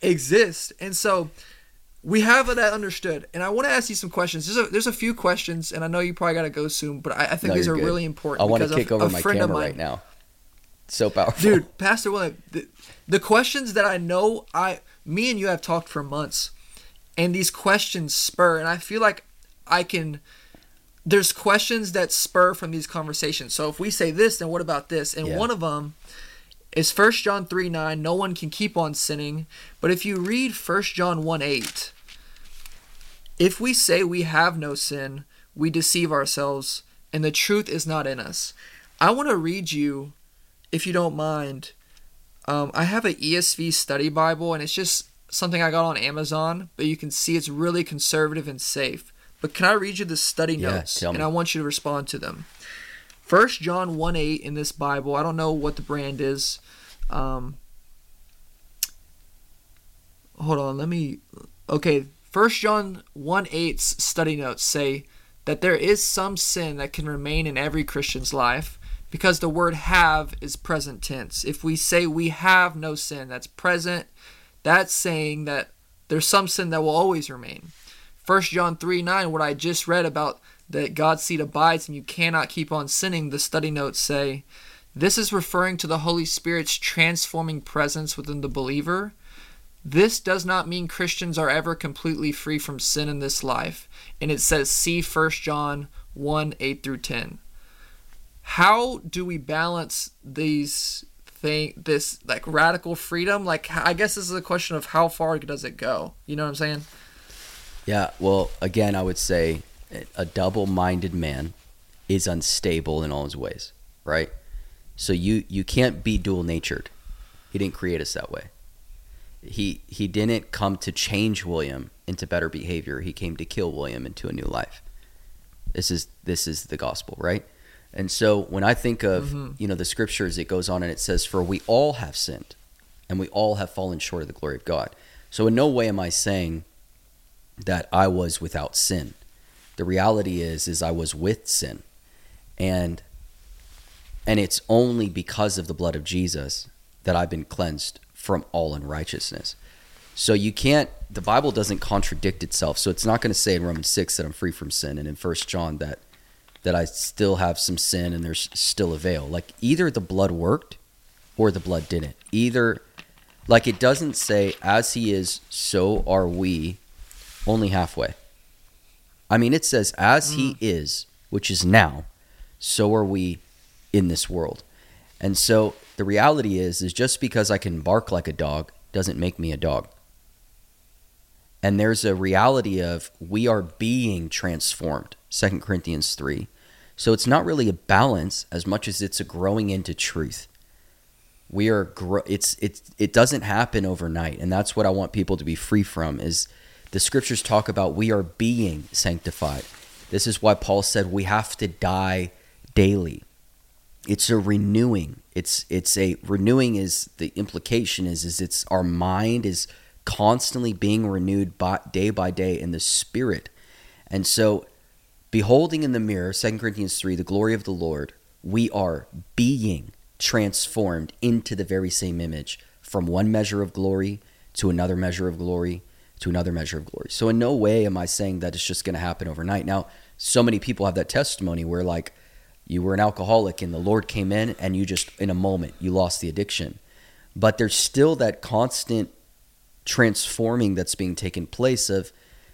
exist. And so we have that understood. And I want to ask you some questions. There's a there's a few questions, and I know you probably got to go soon, but I, I think No, these you're good. really important. I want to because kick a- over a my friend of camera mine- right now. So powerful. dude pastor william the, the questions that i know i me and you have talked for months and these questions spur and i feel like i can there's questions that spur from these conversations so if we say this then what about this and Yeah. one of them is 1 john 3 9 no one can keep on sinning but if you read 1 john 1 8 if we say we have no sin we deceive ourselves and the truth is not in us i want to read you if you don't mind, um, I have an ESV study Bible, and it's just something I got on Amazon, but you can see it's really conservative and safe. But can I read you the study Yeah, notes? and. I want you to respond to them. First John 1 8 in this Bible, I don't know what the brand is. Um, hold on, let me. Okay, First John 1 8's study notes say that there is some sin that can remain in every Christian's life because the word have is present tense. If we say we have no sin, that's present, that's saying that there's some sin that will always remain. 1 John 3 9, what I just read about that God's seed abides and you cannot keep on sinning, the study notes say this is referring to the Holy Spirit's transforming presence within the believer. This does not mean Christians are ever completely free from sin in this life. And it says, see 1 John 1 8 through 10 how do we balance these thing this like radical freedom like i guess this is a question of how far does it go you know what i'm saying Yeah, well, again, I would say a double-minded man is unstable in all his ways, right? So you you can't be dual-natured. He didn't create us that way. He he didn't come to change William into better behavior. He came to kill William into a new life. This is this is the gospel, right? And so when I think of Mhm. you know the scriptures, it goes on and it says, "For we all have sinned, and we all have fallen short of the glory of God." So in no way am I saying that I was without sin. The reality is is I was with sin. And and it's only because of the blood of Jesus that I've been cleansed from all unrighteousness. So you can't the Bible doesn't contradict itself. So it's not going to say in Romans 6 that I'm free from sin and in 1 John that that I still have some sin and there's still a veil. Like either the blood worked or the blood didn't. Either like it doesn't say as he is so are we only halfway. I mean, it says, as he mm. is, which is now, so are we in this world. And so the reality is, is just because I can bark like a dog doesn't make me a dog. And there's a reality of we are being transformed, 2 Corinthians 3. So it's not really a balance as much as it's a growing into truth. We are it's it's it doesn't happen overnight and that's what I want people to be free from is the scriptures talk about we are being sanctified. This is why Paul said we have to die daily. It's a renewing. It's it's a renewing is the implication is is it's our mind is constantly being renewed by, day by day in the spirit. And so beholding in the mirror 2 Corinthians 3 the glory of the Lord, we are being transformed into the very same image from one measure of glory to another measure of glory to another measure of glory. So in no way am I saying that it's just going to happen overnight. Now, so many people have that testimony where like you were an alcoholic and the Lord came in and you just in a moment you lost the addiction. But there's still that constant transforming that's being taken place of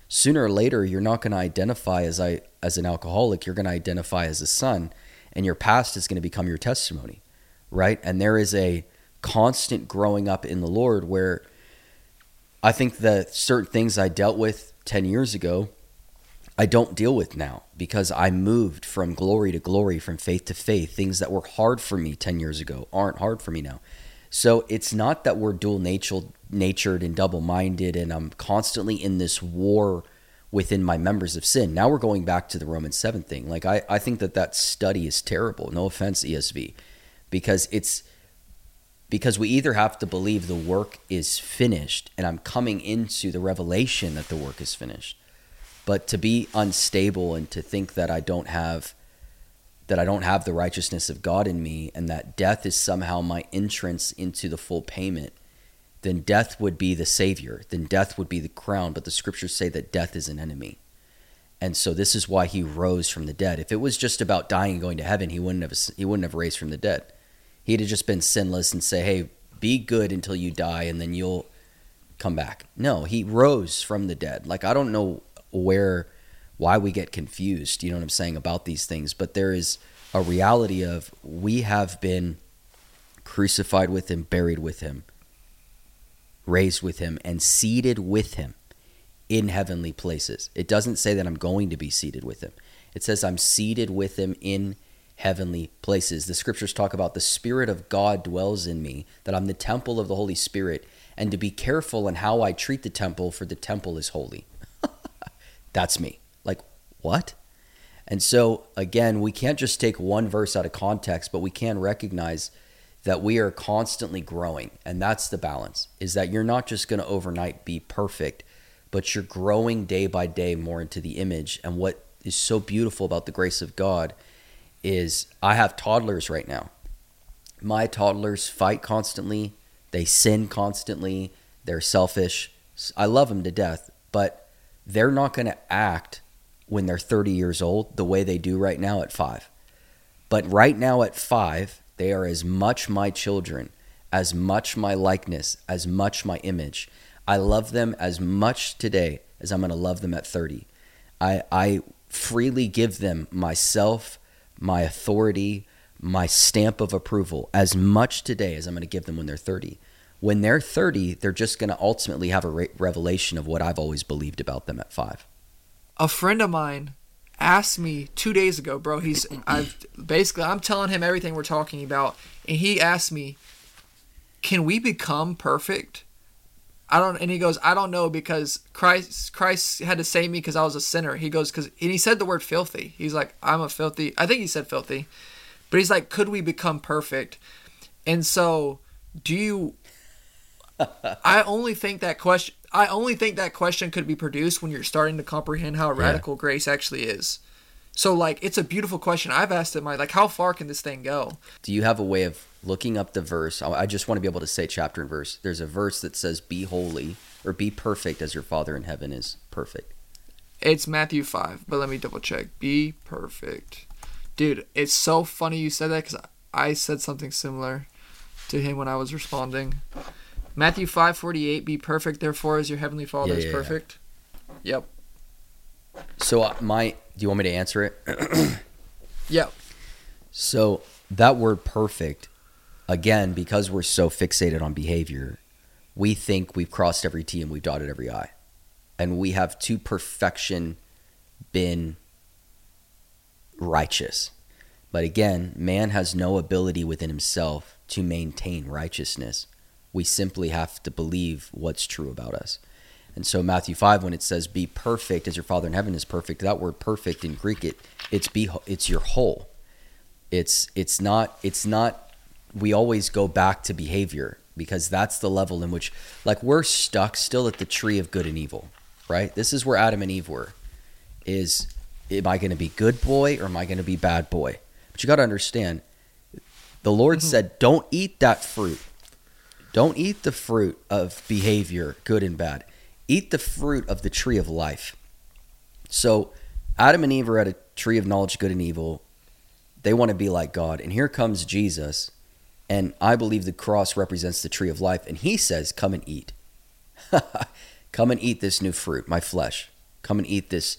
sooner or later you're not going to identify as I as an alcoholic, you're going to identify as a son and your past is going to become your testimony, right? And there is a constant growing up in the Lord where I think that certain things I dealt with 10 years ago, I don't deal with now because I moved from glory to glory, from faith to faith. Things that were hard for me 10 years ago aren't hard for me now. So it's not that we're dual natured, natured and double minded, and I'm constantly in this war within my members of sin. Now we're going back to the Romans 7 thing. Like, I, I think that that study is terrible. No offense, ESV, because it's because we either have to believe the work is finished and I'm coming into the revelation that the work is finished. But to be unstable and to think that I don't have that I don't have the righteousness of God in me and that death is somehow my entrance into the full payment, then death would be the savior. Then death would be the crown, but the scriptures say that death is an enemy. And so this is why he rose from the dead. If it was just about dying and going to heaven, he wouldn't have he wouldn't have raised from the dead. He'd have just been sinless and say, "Hey, be good until you die and then you'll come back." No, he rose from the dead. Like I don't know where why we get confused, you know what I'm saying, about these things. But there is a reality of we have been crucified with him, buried with him, raised with him, and seated with him in heavenly places. It doesn't say that I'm going to be seated with him. It says I'm seated with him in heavenly places. The scriptures talk about the Spirit of God dwells in me, that I'm the temple of the Holy Spirit, and to be careful in how I treat the temple, for the temple is holy. That's me. Like, what? And so, again, we can't just take one verse out of context, but we can recognize that we are constantly growing. And that's the balance is that you're not just going to overnight be perfect, but you're growing day by day more into the image. And what is so beautiful about the grace of God is I have toddlers right now. My toddlers fight constantly, they sin constantly, they're selfish. I love them to death, but they're not going to act when they're 30 years old the way they do right now at five. But right now at five, they are as much my children, as much my likeness, as much my image. I love them as much today as I'm going to love them at 30. I, I freely give them myself, my authority, my stamp of approval as much today as I'm going to give them when they're 30. When they're 30, they're just going to ultimately have a re- revelation of what I've always believed about them at five a friend of mine asked me two days ago, bro. He's I've basically I'm telling him everything we're talking about, and he asked me, "Can we become perfect?" I don't, and he goes, "I don't know because Christ Christ had to save me because I was a sinner." He goes, "Because," and he said the word filthy. He's like, "I'm a filthy." I think he said filthy, but he's like, "Could we become perfect?" And so, do you? I only think that question I only think that question could be produced when you're starting to comprehend how radical yeah. grace actually is. So like it's a beautiful question. I've asked it my like how far can this thing go? Do you have a way of looking up the verse? I just want to be able to say chapter and verse. There's a verse that says be holy or be perfect as your father in heaven is perfect. It's Matthew 5, but let me double check. Be perfect. Dude, it's so funny you said that cuz I said something similar to him when I was responding. Matthew 5:48 be perfect therefore as your heavenly father yeah, is yeah, perfect. Yeah. Yep. So uh, my do you want me to answer it? yep. So that word perfect again because we're so fixated on behavior, we think we've crossed every T and we've dotted every I. And we have to perfection been righteous. But again, man has no ability within himself to maintain righteousness we simply have to believe what's true about us. And so Matthew 5 when it says be perfect as your father in heaven is perfect that word perfect in Greek it it's be it's your whole. It's it's not it's not we always go back to behavior because that's the level in which like we're stuck still at the tree of good and evil, right? This is where Adam and Eve were. Is am I going to be good boy or am I going to be bad boy? But you got to understand the Lord mm-hmm. said don't eat that fruit don't eat the fruit of behavior, good and bad. Eat the fruit of the tree of life. So, Adam and Eve are at a tree of knowledge, good and evil. They want to be like God. And here comes Jesus. And I believe the cross represents the tree of life. And he says, Come and eat. Come and eat this new fruit, my flesh. Come and eat this,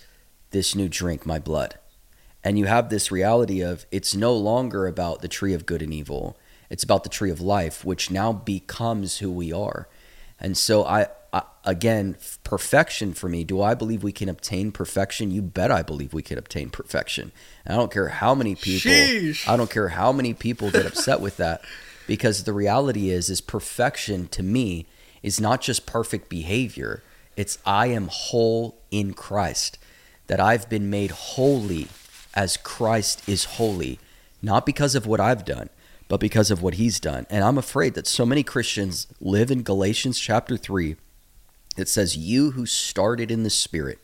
this new drink, my blood. And you have this reality of it's no longer about the tree of good and evil. It's about the tree of life, which now becomes who we are. And so I, I, again, perfection for me. Do I believe we can obtain perfection? You bet I believe we can obtain perfection. And I don't care how many people. Sheesh. I don't care how many people get upset with that, because the reality is, is perfection to me is not just perfect behavior. It's I am whole in Christ. That I've been made holy as Christ is holy, not because of what I've done, but because of what he's done. And I'm afraid that so many Christians live in Galatians chapter 3. It says, You who started in the Spirit,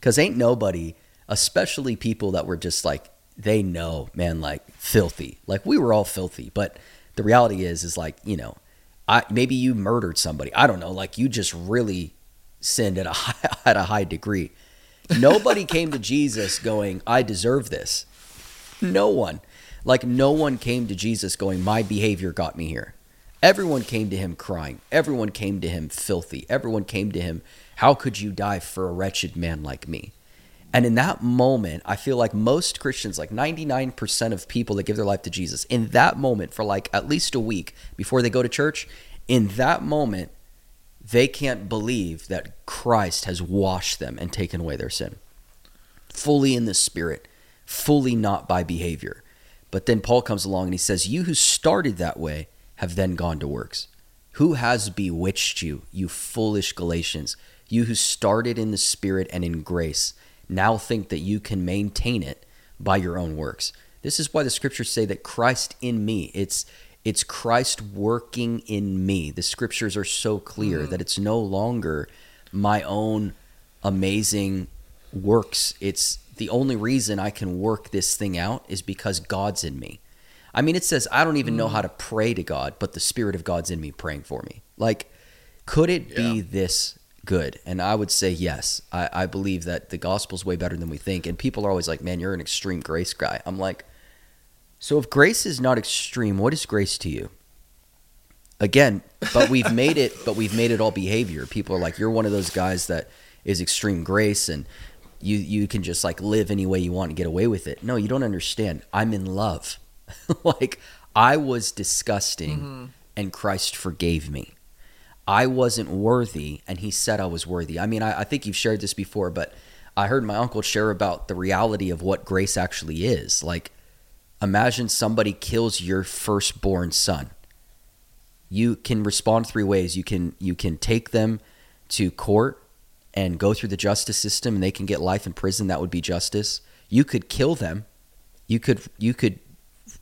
Because ain't nobody, especially people that were just like, they know, man, like filthy. Like we were all filthy. But the reality is, is like, you know, I maybe you murdered somebody. I don't know. Like you just really sinned at a high, at a high degree. Nobody came to Jesus going, I deserve this. No one. Like no one came to Jesus going, My behavior got me here. Everyone came to him crying. Everyone came to him filthy. Everyone came to him, How could you die for a wretched man like me? And in that moment, I feel like most Christians, like 99% of people that give their life to Jesus, in that moment, for like at least a week before they go to church, in that moment, they can't believe that Christ has washed them and taken away their sin. Fully in the spirit, fully not by behavior. But then Paul comes along and he says, You who started that way have then gone to works. Who has bewitched you, you foolish Galatians? You who started in the spirit and in grace, now think that you can maintain it by your own works. This is why the scriptures say that Christ in me, it's it's Christ working in me. The scriptures are so clear mm that it's no longer my own amazing works. It's the only reason I can work this thing out is because God's in me. I mean, it says I don't even mm know how to pray to God, but the Spirit of God's in me praying for me. Like, could it yeah. be this good? And I would say yes. I, I believe that the gospel's way better than we think. And people are always like, man, you're an extreme grace guy. I'm like, so if grace is not extreme, what is grace to you? Again, but we've made it but we've made it all behavior. People are like you're one of those guys that is extreme grace and you you can just like live any way you want and get away with it. No, you don't understand. I'm in love. like I was disgusting mm-hmm. and Christ forgave me. I wasn't worthy and he said I was worthy. I mean, I, I think you've shared this before, but I heard my uncle share about the reality of what grace actually is. Like imagine somebody kills your firstborn son. You can respond three ways. You can you can take them to court and go through the justice system and they can get life in prison that would be justice. You could kill them. You could you could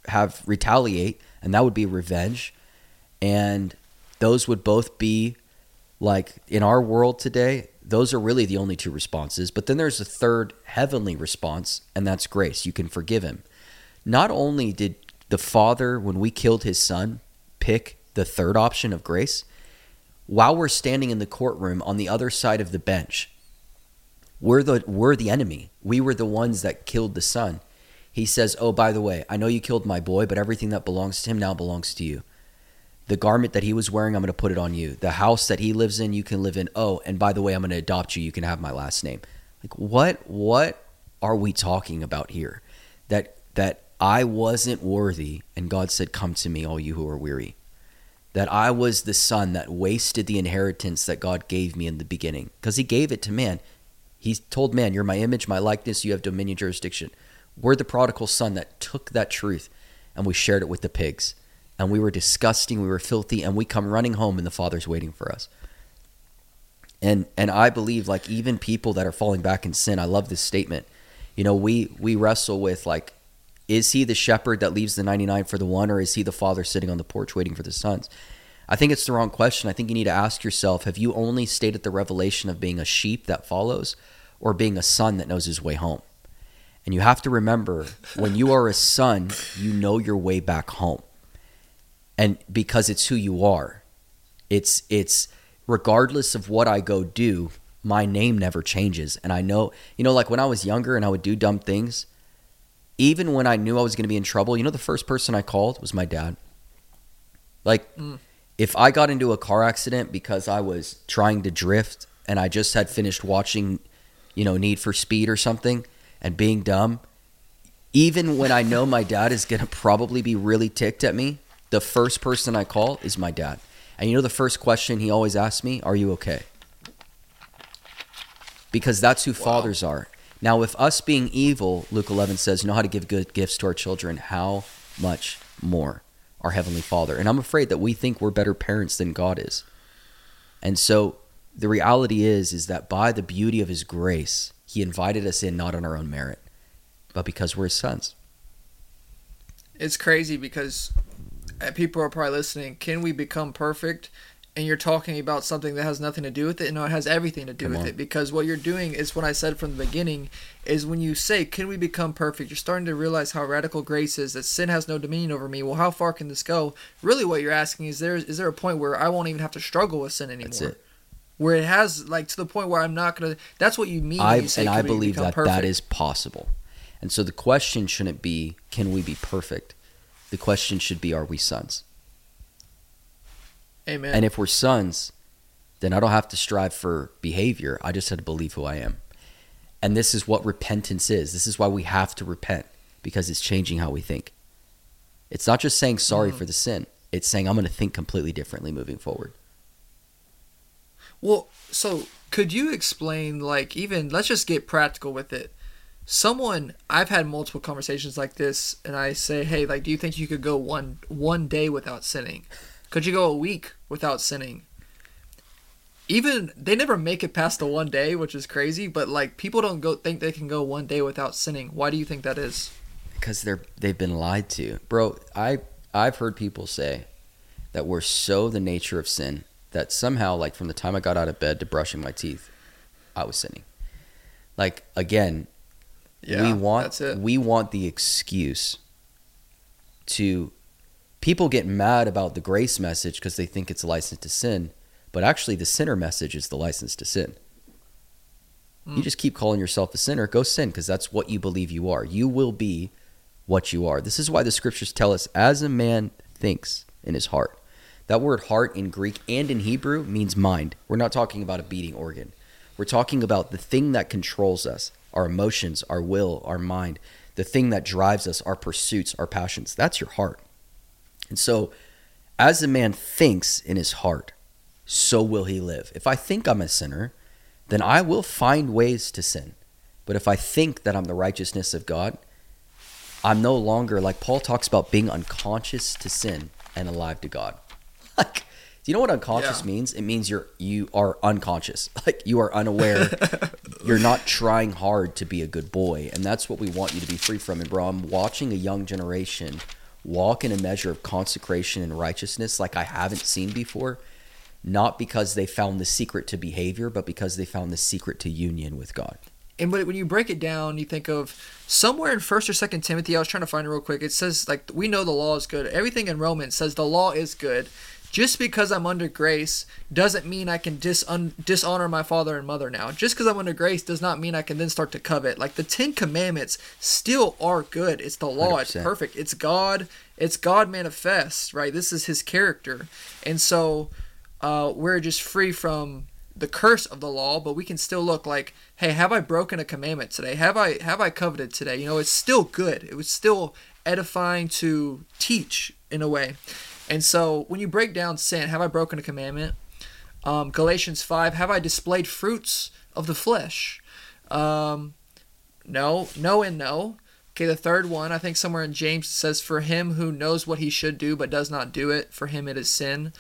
have retaliate and that would be revenge. And those would both be like in our world today, those are really the only two responses. But then there's a third heavenly response, and that's grace. You can forgive him not only did the father, when we killed his son, pick the third option of grace, while we're standing in the courtroom on the other side of the bench, we're the we're the enemy. We were the ones that killed the son. He says, "Oh, by the way, I know you killed my boy, but everything that belongs to him now belongs to you. The garment that he was wearing, I'm going to put it on you. The house that he lives in, you can live in. Oh, and by the way, I'm going to adopt you. You can have my last name." Like what what are we talking about here? That that I wasn't worthy, and God said, Come to me, all you who are weary. That I was the son that wasted the inheritance that God gave me in the beginning, because He gave it to man. He told man, You're my image, my likeness, you have dominion, jurisdiction. We're the prodigal son that took that truth and we shared it with the pigs. And we were disgusting, we were filthy, and we come running home, and the Father's waiting for us. And and I believe like even people that are falling back in sin, I love this statement. You know, we we wrestle with like is he the shepherd that leaves the 99 for the one, or is he the father sitting on the porch waiting for the sons? I think it's the wrong question. I think you need to ask yourself have you only stayed at the revelation of being a sheep that follows, or being a son that knows his way home? And you have to remember when you are a son, you know your way back home. And because it's who you are. It's it's regardless of what I go do, my name never changes. And I know, you know, like when I was younger and I would do dumb things, even when I knew I was going to be in trouble, you know, the first person I called was my dad. Like, mm. if I got into a car accident because I was trying to drift and I just had finished watching, you know, Need for Speed or something and being dumb, even when I know my dad is going to probably be really ticked at me, the first person I call is my dad. And you know, the first question he always asks me, Are you okay? Because that's who wow. fathers are. Now, with us being evil, Luke 11 says, you know how to give good gifts to our children, how much more our Heavenly Father? And I'm afraid that we think we're better parents than God is. And so the reality is, is that by the beauty of His grace, He invited us in not on our own merit, but because we're His sons. It's crazy because uh, people are probably listening. Can we become perfect? And you're talking about something that has nothing to do with it. No, it has everything to do Come with on. it because what you're doing is what I said from the beginning is when you say, "Can we become perfect?" You're starting to realize how radical grace is. That sin has no dominion over me. Well, how far can this go? Really, what you're asking is there is there a point where I won't even have to struggle with sin anymore? Where it has like to the point where I'm not gonna. That's what you mean. I you say, and I believe that perfect?" that is possible. And so the question shouldn't be can we be perfect? The question should be are we sons? Amen. And if we're sons, then I don't have to strive for behavior. I just have to believe who I am. And this is what repentance is. This is why we have to repent because it's changing how we think. It's not just saying sorry Mm. for the sin. It's saying I'm going to think completely differently moving forward. Well, so could you explain, like, even let's just get practical with it. Someone I've had multiple conversations like this, and I say, hey, like, do you think you could go one one day without sinning? Could you go a week without sinning? Even they never make it past the one day, which is crazy. But like, people don't go think they can go one day without sinning. Why do you think that is? because they're they've been lied to bro i i've heard people say that we're so the nature of sin that somehow like from the time i got out of bed to brushing my teeth i was sinning like again we want we want the excuse to people get mad about the grace message because they think it's a license to sin but actually the sinner message is the license to sin. You Mm. just keep calling yourself a sinner go sin because that's what you believe you are. You will be what you are. This is why the scriptures tell us as a man thinks in his heart. That word heart in greek and in hebrew means mind. We're not talking about a beating organ. We're talking about the thing that controls us our emotions our will our mind the thing that drives us our pursuits our passions. That's your heart and so as a man thinks in his heart so will he live. If i think i'm a sinner then i will find ways to sin. But if i think that i'm the righteousness of god i'm no longer like paul talks about being unconscious to sin and alive to god. Like do you know what unconscious Yeah. means? It means you're you are unconscious. Like you are unaware. You're not trying hard to be a good boy. And that's what we want you to be free from and bro i'm watching a young generation walk in a measure of consecration and righteousness like i haven't seen before not because they found the secret to behavior but because they found the secret to union with god and but when you break it down, you think of somewhere in First or Second Timothy. I was trying to find it real quick. It says like we know the law is good. Everything in Romans says the law is good. Just because I'm under grace doesn't mean I can dis un- dishonor my father and mother now. Just because I'm under grace does not mean I can then start to covet. Like the Ten Commandments still are good. It's the law. It's 100%. perfect. It's God. It's God manifest. Right. This is His character, and so uh, we're just free from the curse of the law, but we can still look like, hey, have I broken a commandment today? Have I have I coveted today? You know, it's still good. It was still edifying to teach in a way. And so when you break down sin, have I broken a commandment? Um, Galatians five, have I displayed fruits of the flesh? Um, no, no, and no. Okay, the third one, I think somewhere in James says, For him who knows what he should do but does not do it, for him it is sin.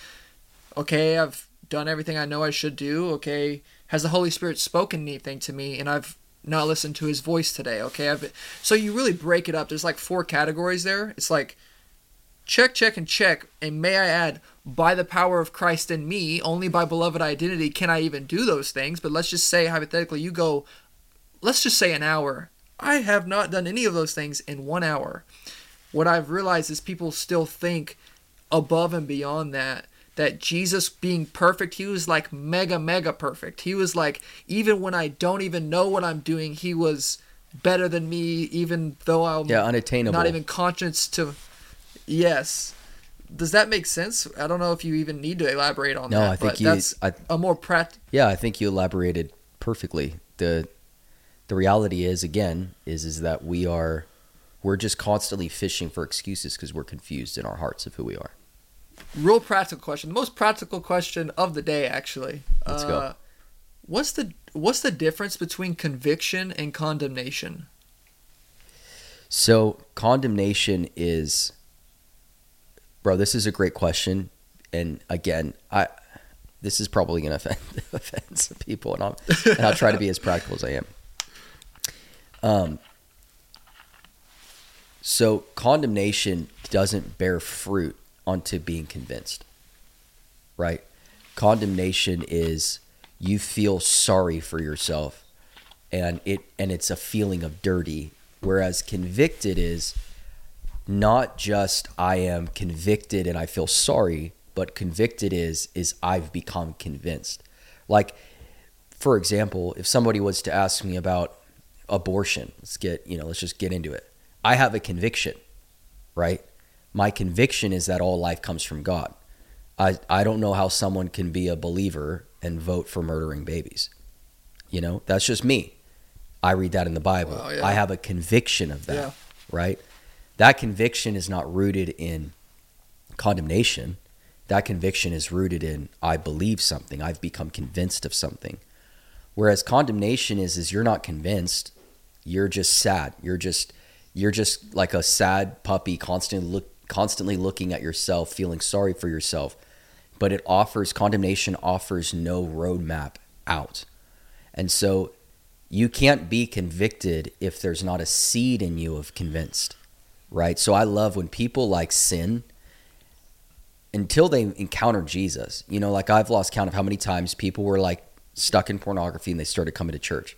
Okay, I've done everything I know I should do. Okay, has the Holy Spirit spoken anything to me and I've not listened to his voice today? Okay, I've been... so you really break it up. There's like four categories there. It's like check, check, and check. And may I add, by the power of Christ in me, only by beloved identity can I even do those things. But let's just say, hypothetically, you go, let's just say an hour. I have not done any of those things in one hour. What I've realized is people still think above and beyond that. That Jesus being perfect, he was like mega, mega perfect. He was like, even when I don't even know what I'm doing, he was better than me, even though I'm yeah unattainable not even conscious to yes does that make sense i don't know if you even need to elaborate on no that i think but you that's I, a more pract Yeah, I think you elaborated perfectly. the The reality is, again, is is that we are we're just constantly fishing for excuses because we're confused in our hearts of who we are. real practical question the most practical question of the day actually Let's uh, go. what's the what's the difference between conviction and condemnation So condemnation is, bro. This is a great question, and again, I this is probably gonna offend, offend some people, and I'll and I'll try to be as practical as I am. Um. So condemnation doesn't bear fruit onto being convinced, right? condemnation is you feel sorry for yourself and it and it's a feeling of dirty whereas convicted is not just I am convicted and I feel sorry but convicted is is I've become convinced like for example if somebody was to ask me about abortion let's get you know let's just get into it I have a conviction right my conviction is that all life comes from God I, I don't know how someone can be a believer and vote for murdering babies. You know, that's just me. I read that in the Bible. Wow, yeah. I have a conviction of that, Yeah. right? That conviction is not rooted in condemnation. That conviction is rooted in I believe something. I've become convinced of something. Whereas condemnation is is you're not convinced. You're just sad. You're just you're just like a sad puppy constantly look constantly looking at yourself, feeling sorry for yourself. But it offers condemnation offers no roadmap out. And so you can't be convicted if there's not a seed in you of convinced. Right? So I love when people like sin until they encounter Jesus. You know, like I've lost count of how many times people were like stuck in pornography and they started coming to church.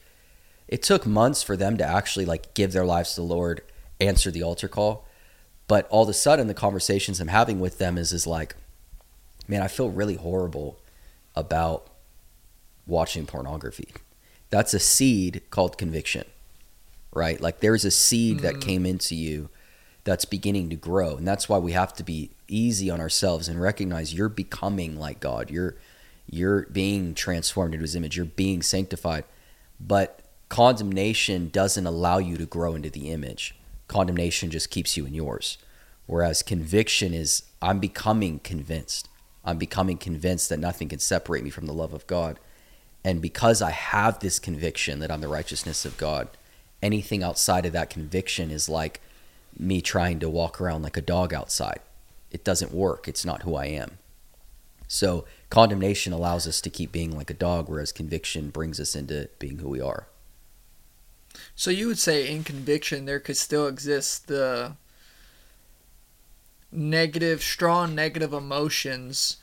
It took months for them to actually like give their lives to the Lord, answer the altar call. But all of a sudden the conversations I'm having with them is is like, man, I feel really horrible about watching pornography. That's a seed called conviction. Right? Like there's a seed that mm. came into you that's beginning to grow. And that's why we have to be easy on ourselves and recognize you're becoming like God. You're you're being transformed into his image. You're being sanctified. But condemnation doesn't allow you to grow into the image. Condemnation just keeps you in yours. Whereas conviction is I'm becoming convinced. I'm becoming convinced that nothing can separate me from the love of God. And because I have this conviction that I'm the righteousness of God, anything outside of that conviction is like me trying to walk around like a dog outside. It doesn't work. It's not who I am. So condemnation allows us to keep being like a dog, whereas conviction brings us into being who we are. So you would say in conviction there could still exist the negative, strong negative emotions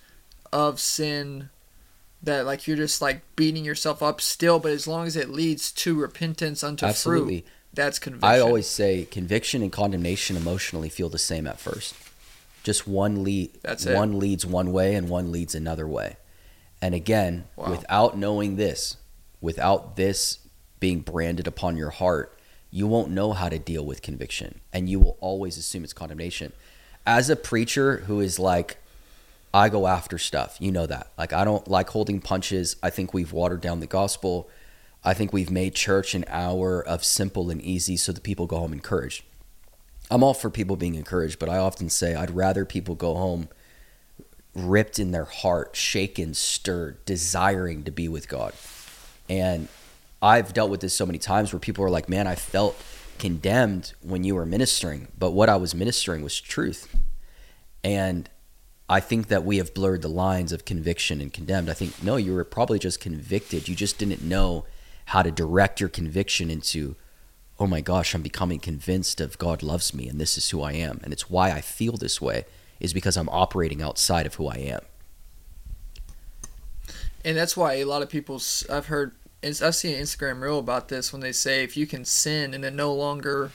of sin that like you're just like beating yourself up still, but as long as it leads to repentance unto Absolutely. fruit, that's conviction. I always say conviction and condemnation emotionally feel the same at first. Just one lead That's it. one leads one way and one leads another way. And again, Wow. without knowing this, without this being branded upon your heart, you won't know how to deal with conviction and you will always assume it's condemnation. As a preacher who is like I go after stuff. You know that. Like I don't like holding punches. I think we've watered down the gospel. I think we've made church an hour of simple and easy so that people go home encouraged. I'm all for people being encouraged, but I often say I'd rather people go home ripped in their heart, shaken, stirred, desiring to be with God. And I've dealt with this so many times where people are like, "Man, I felt condemned when you were ministering, but what I was ministering was truth." And I think that we have blurred the lines of conviction and condemned. I think no, you were probably just convicted. You just didn't know how to direct your conviction into, oh my gosh, I'm becoming convinced of God loves me and this is who I am. And it's why I feel this way is because I'm operating outside of who I am. and that's why a lot of people I've heard I've seen an Instagram reel about this when they say if you can sin and it no longer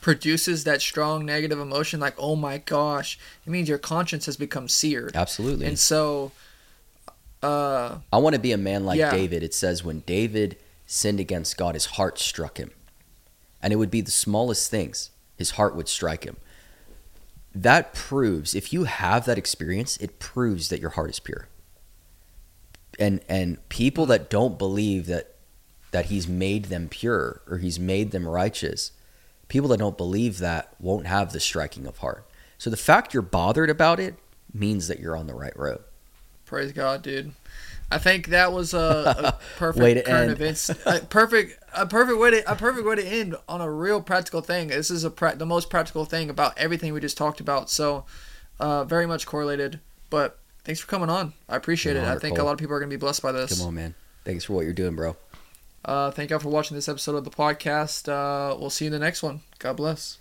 produces that strong negative emotion like oh my gosh it means your conscience has become seared Absolutely. and so uh I want to be a man like Yeah. David. It says when David sinned against God, his heart struck him. And it would be the smallest things, his heart would strike him. That proves, if you have that experience, it proves that your heart is pure. And and people that don't believe that that he's made them pure or he's made them righteous, people that don't believe that won't have the striking of heart. So the fact you're bothered about it means that you're on the right road. praise God dude I think that was a, a perfect Way to current end. events a perfect a perfect way to a perfect way to end on a real practical thing this is a pra- the most practical thing about everything we just talked about so uh very much correlated but thanks for coming on I appreciate Come it on, I think a lot of people are gonna be blessed by this Come on, man. Thanks for what you're doing, bro. Uh, thank y'all for watching this episode of the podcast. Uh, we'll see you in the next one. God bless.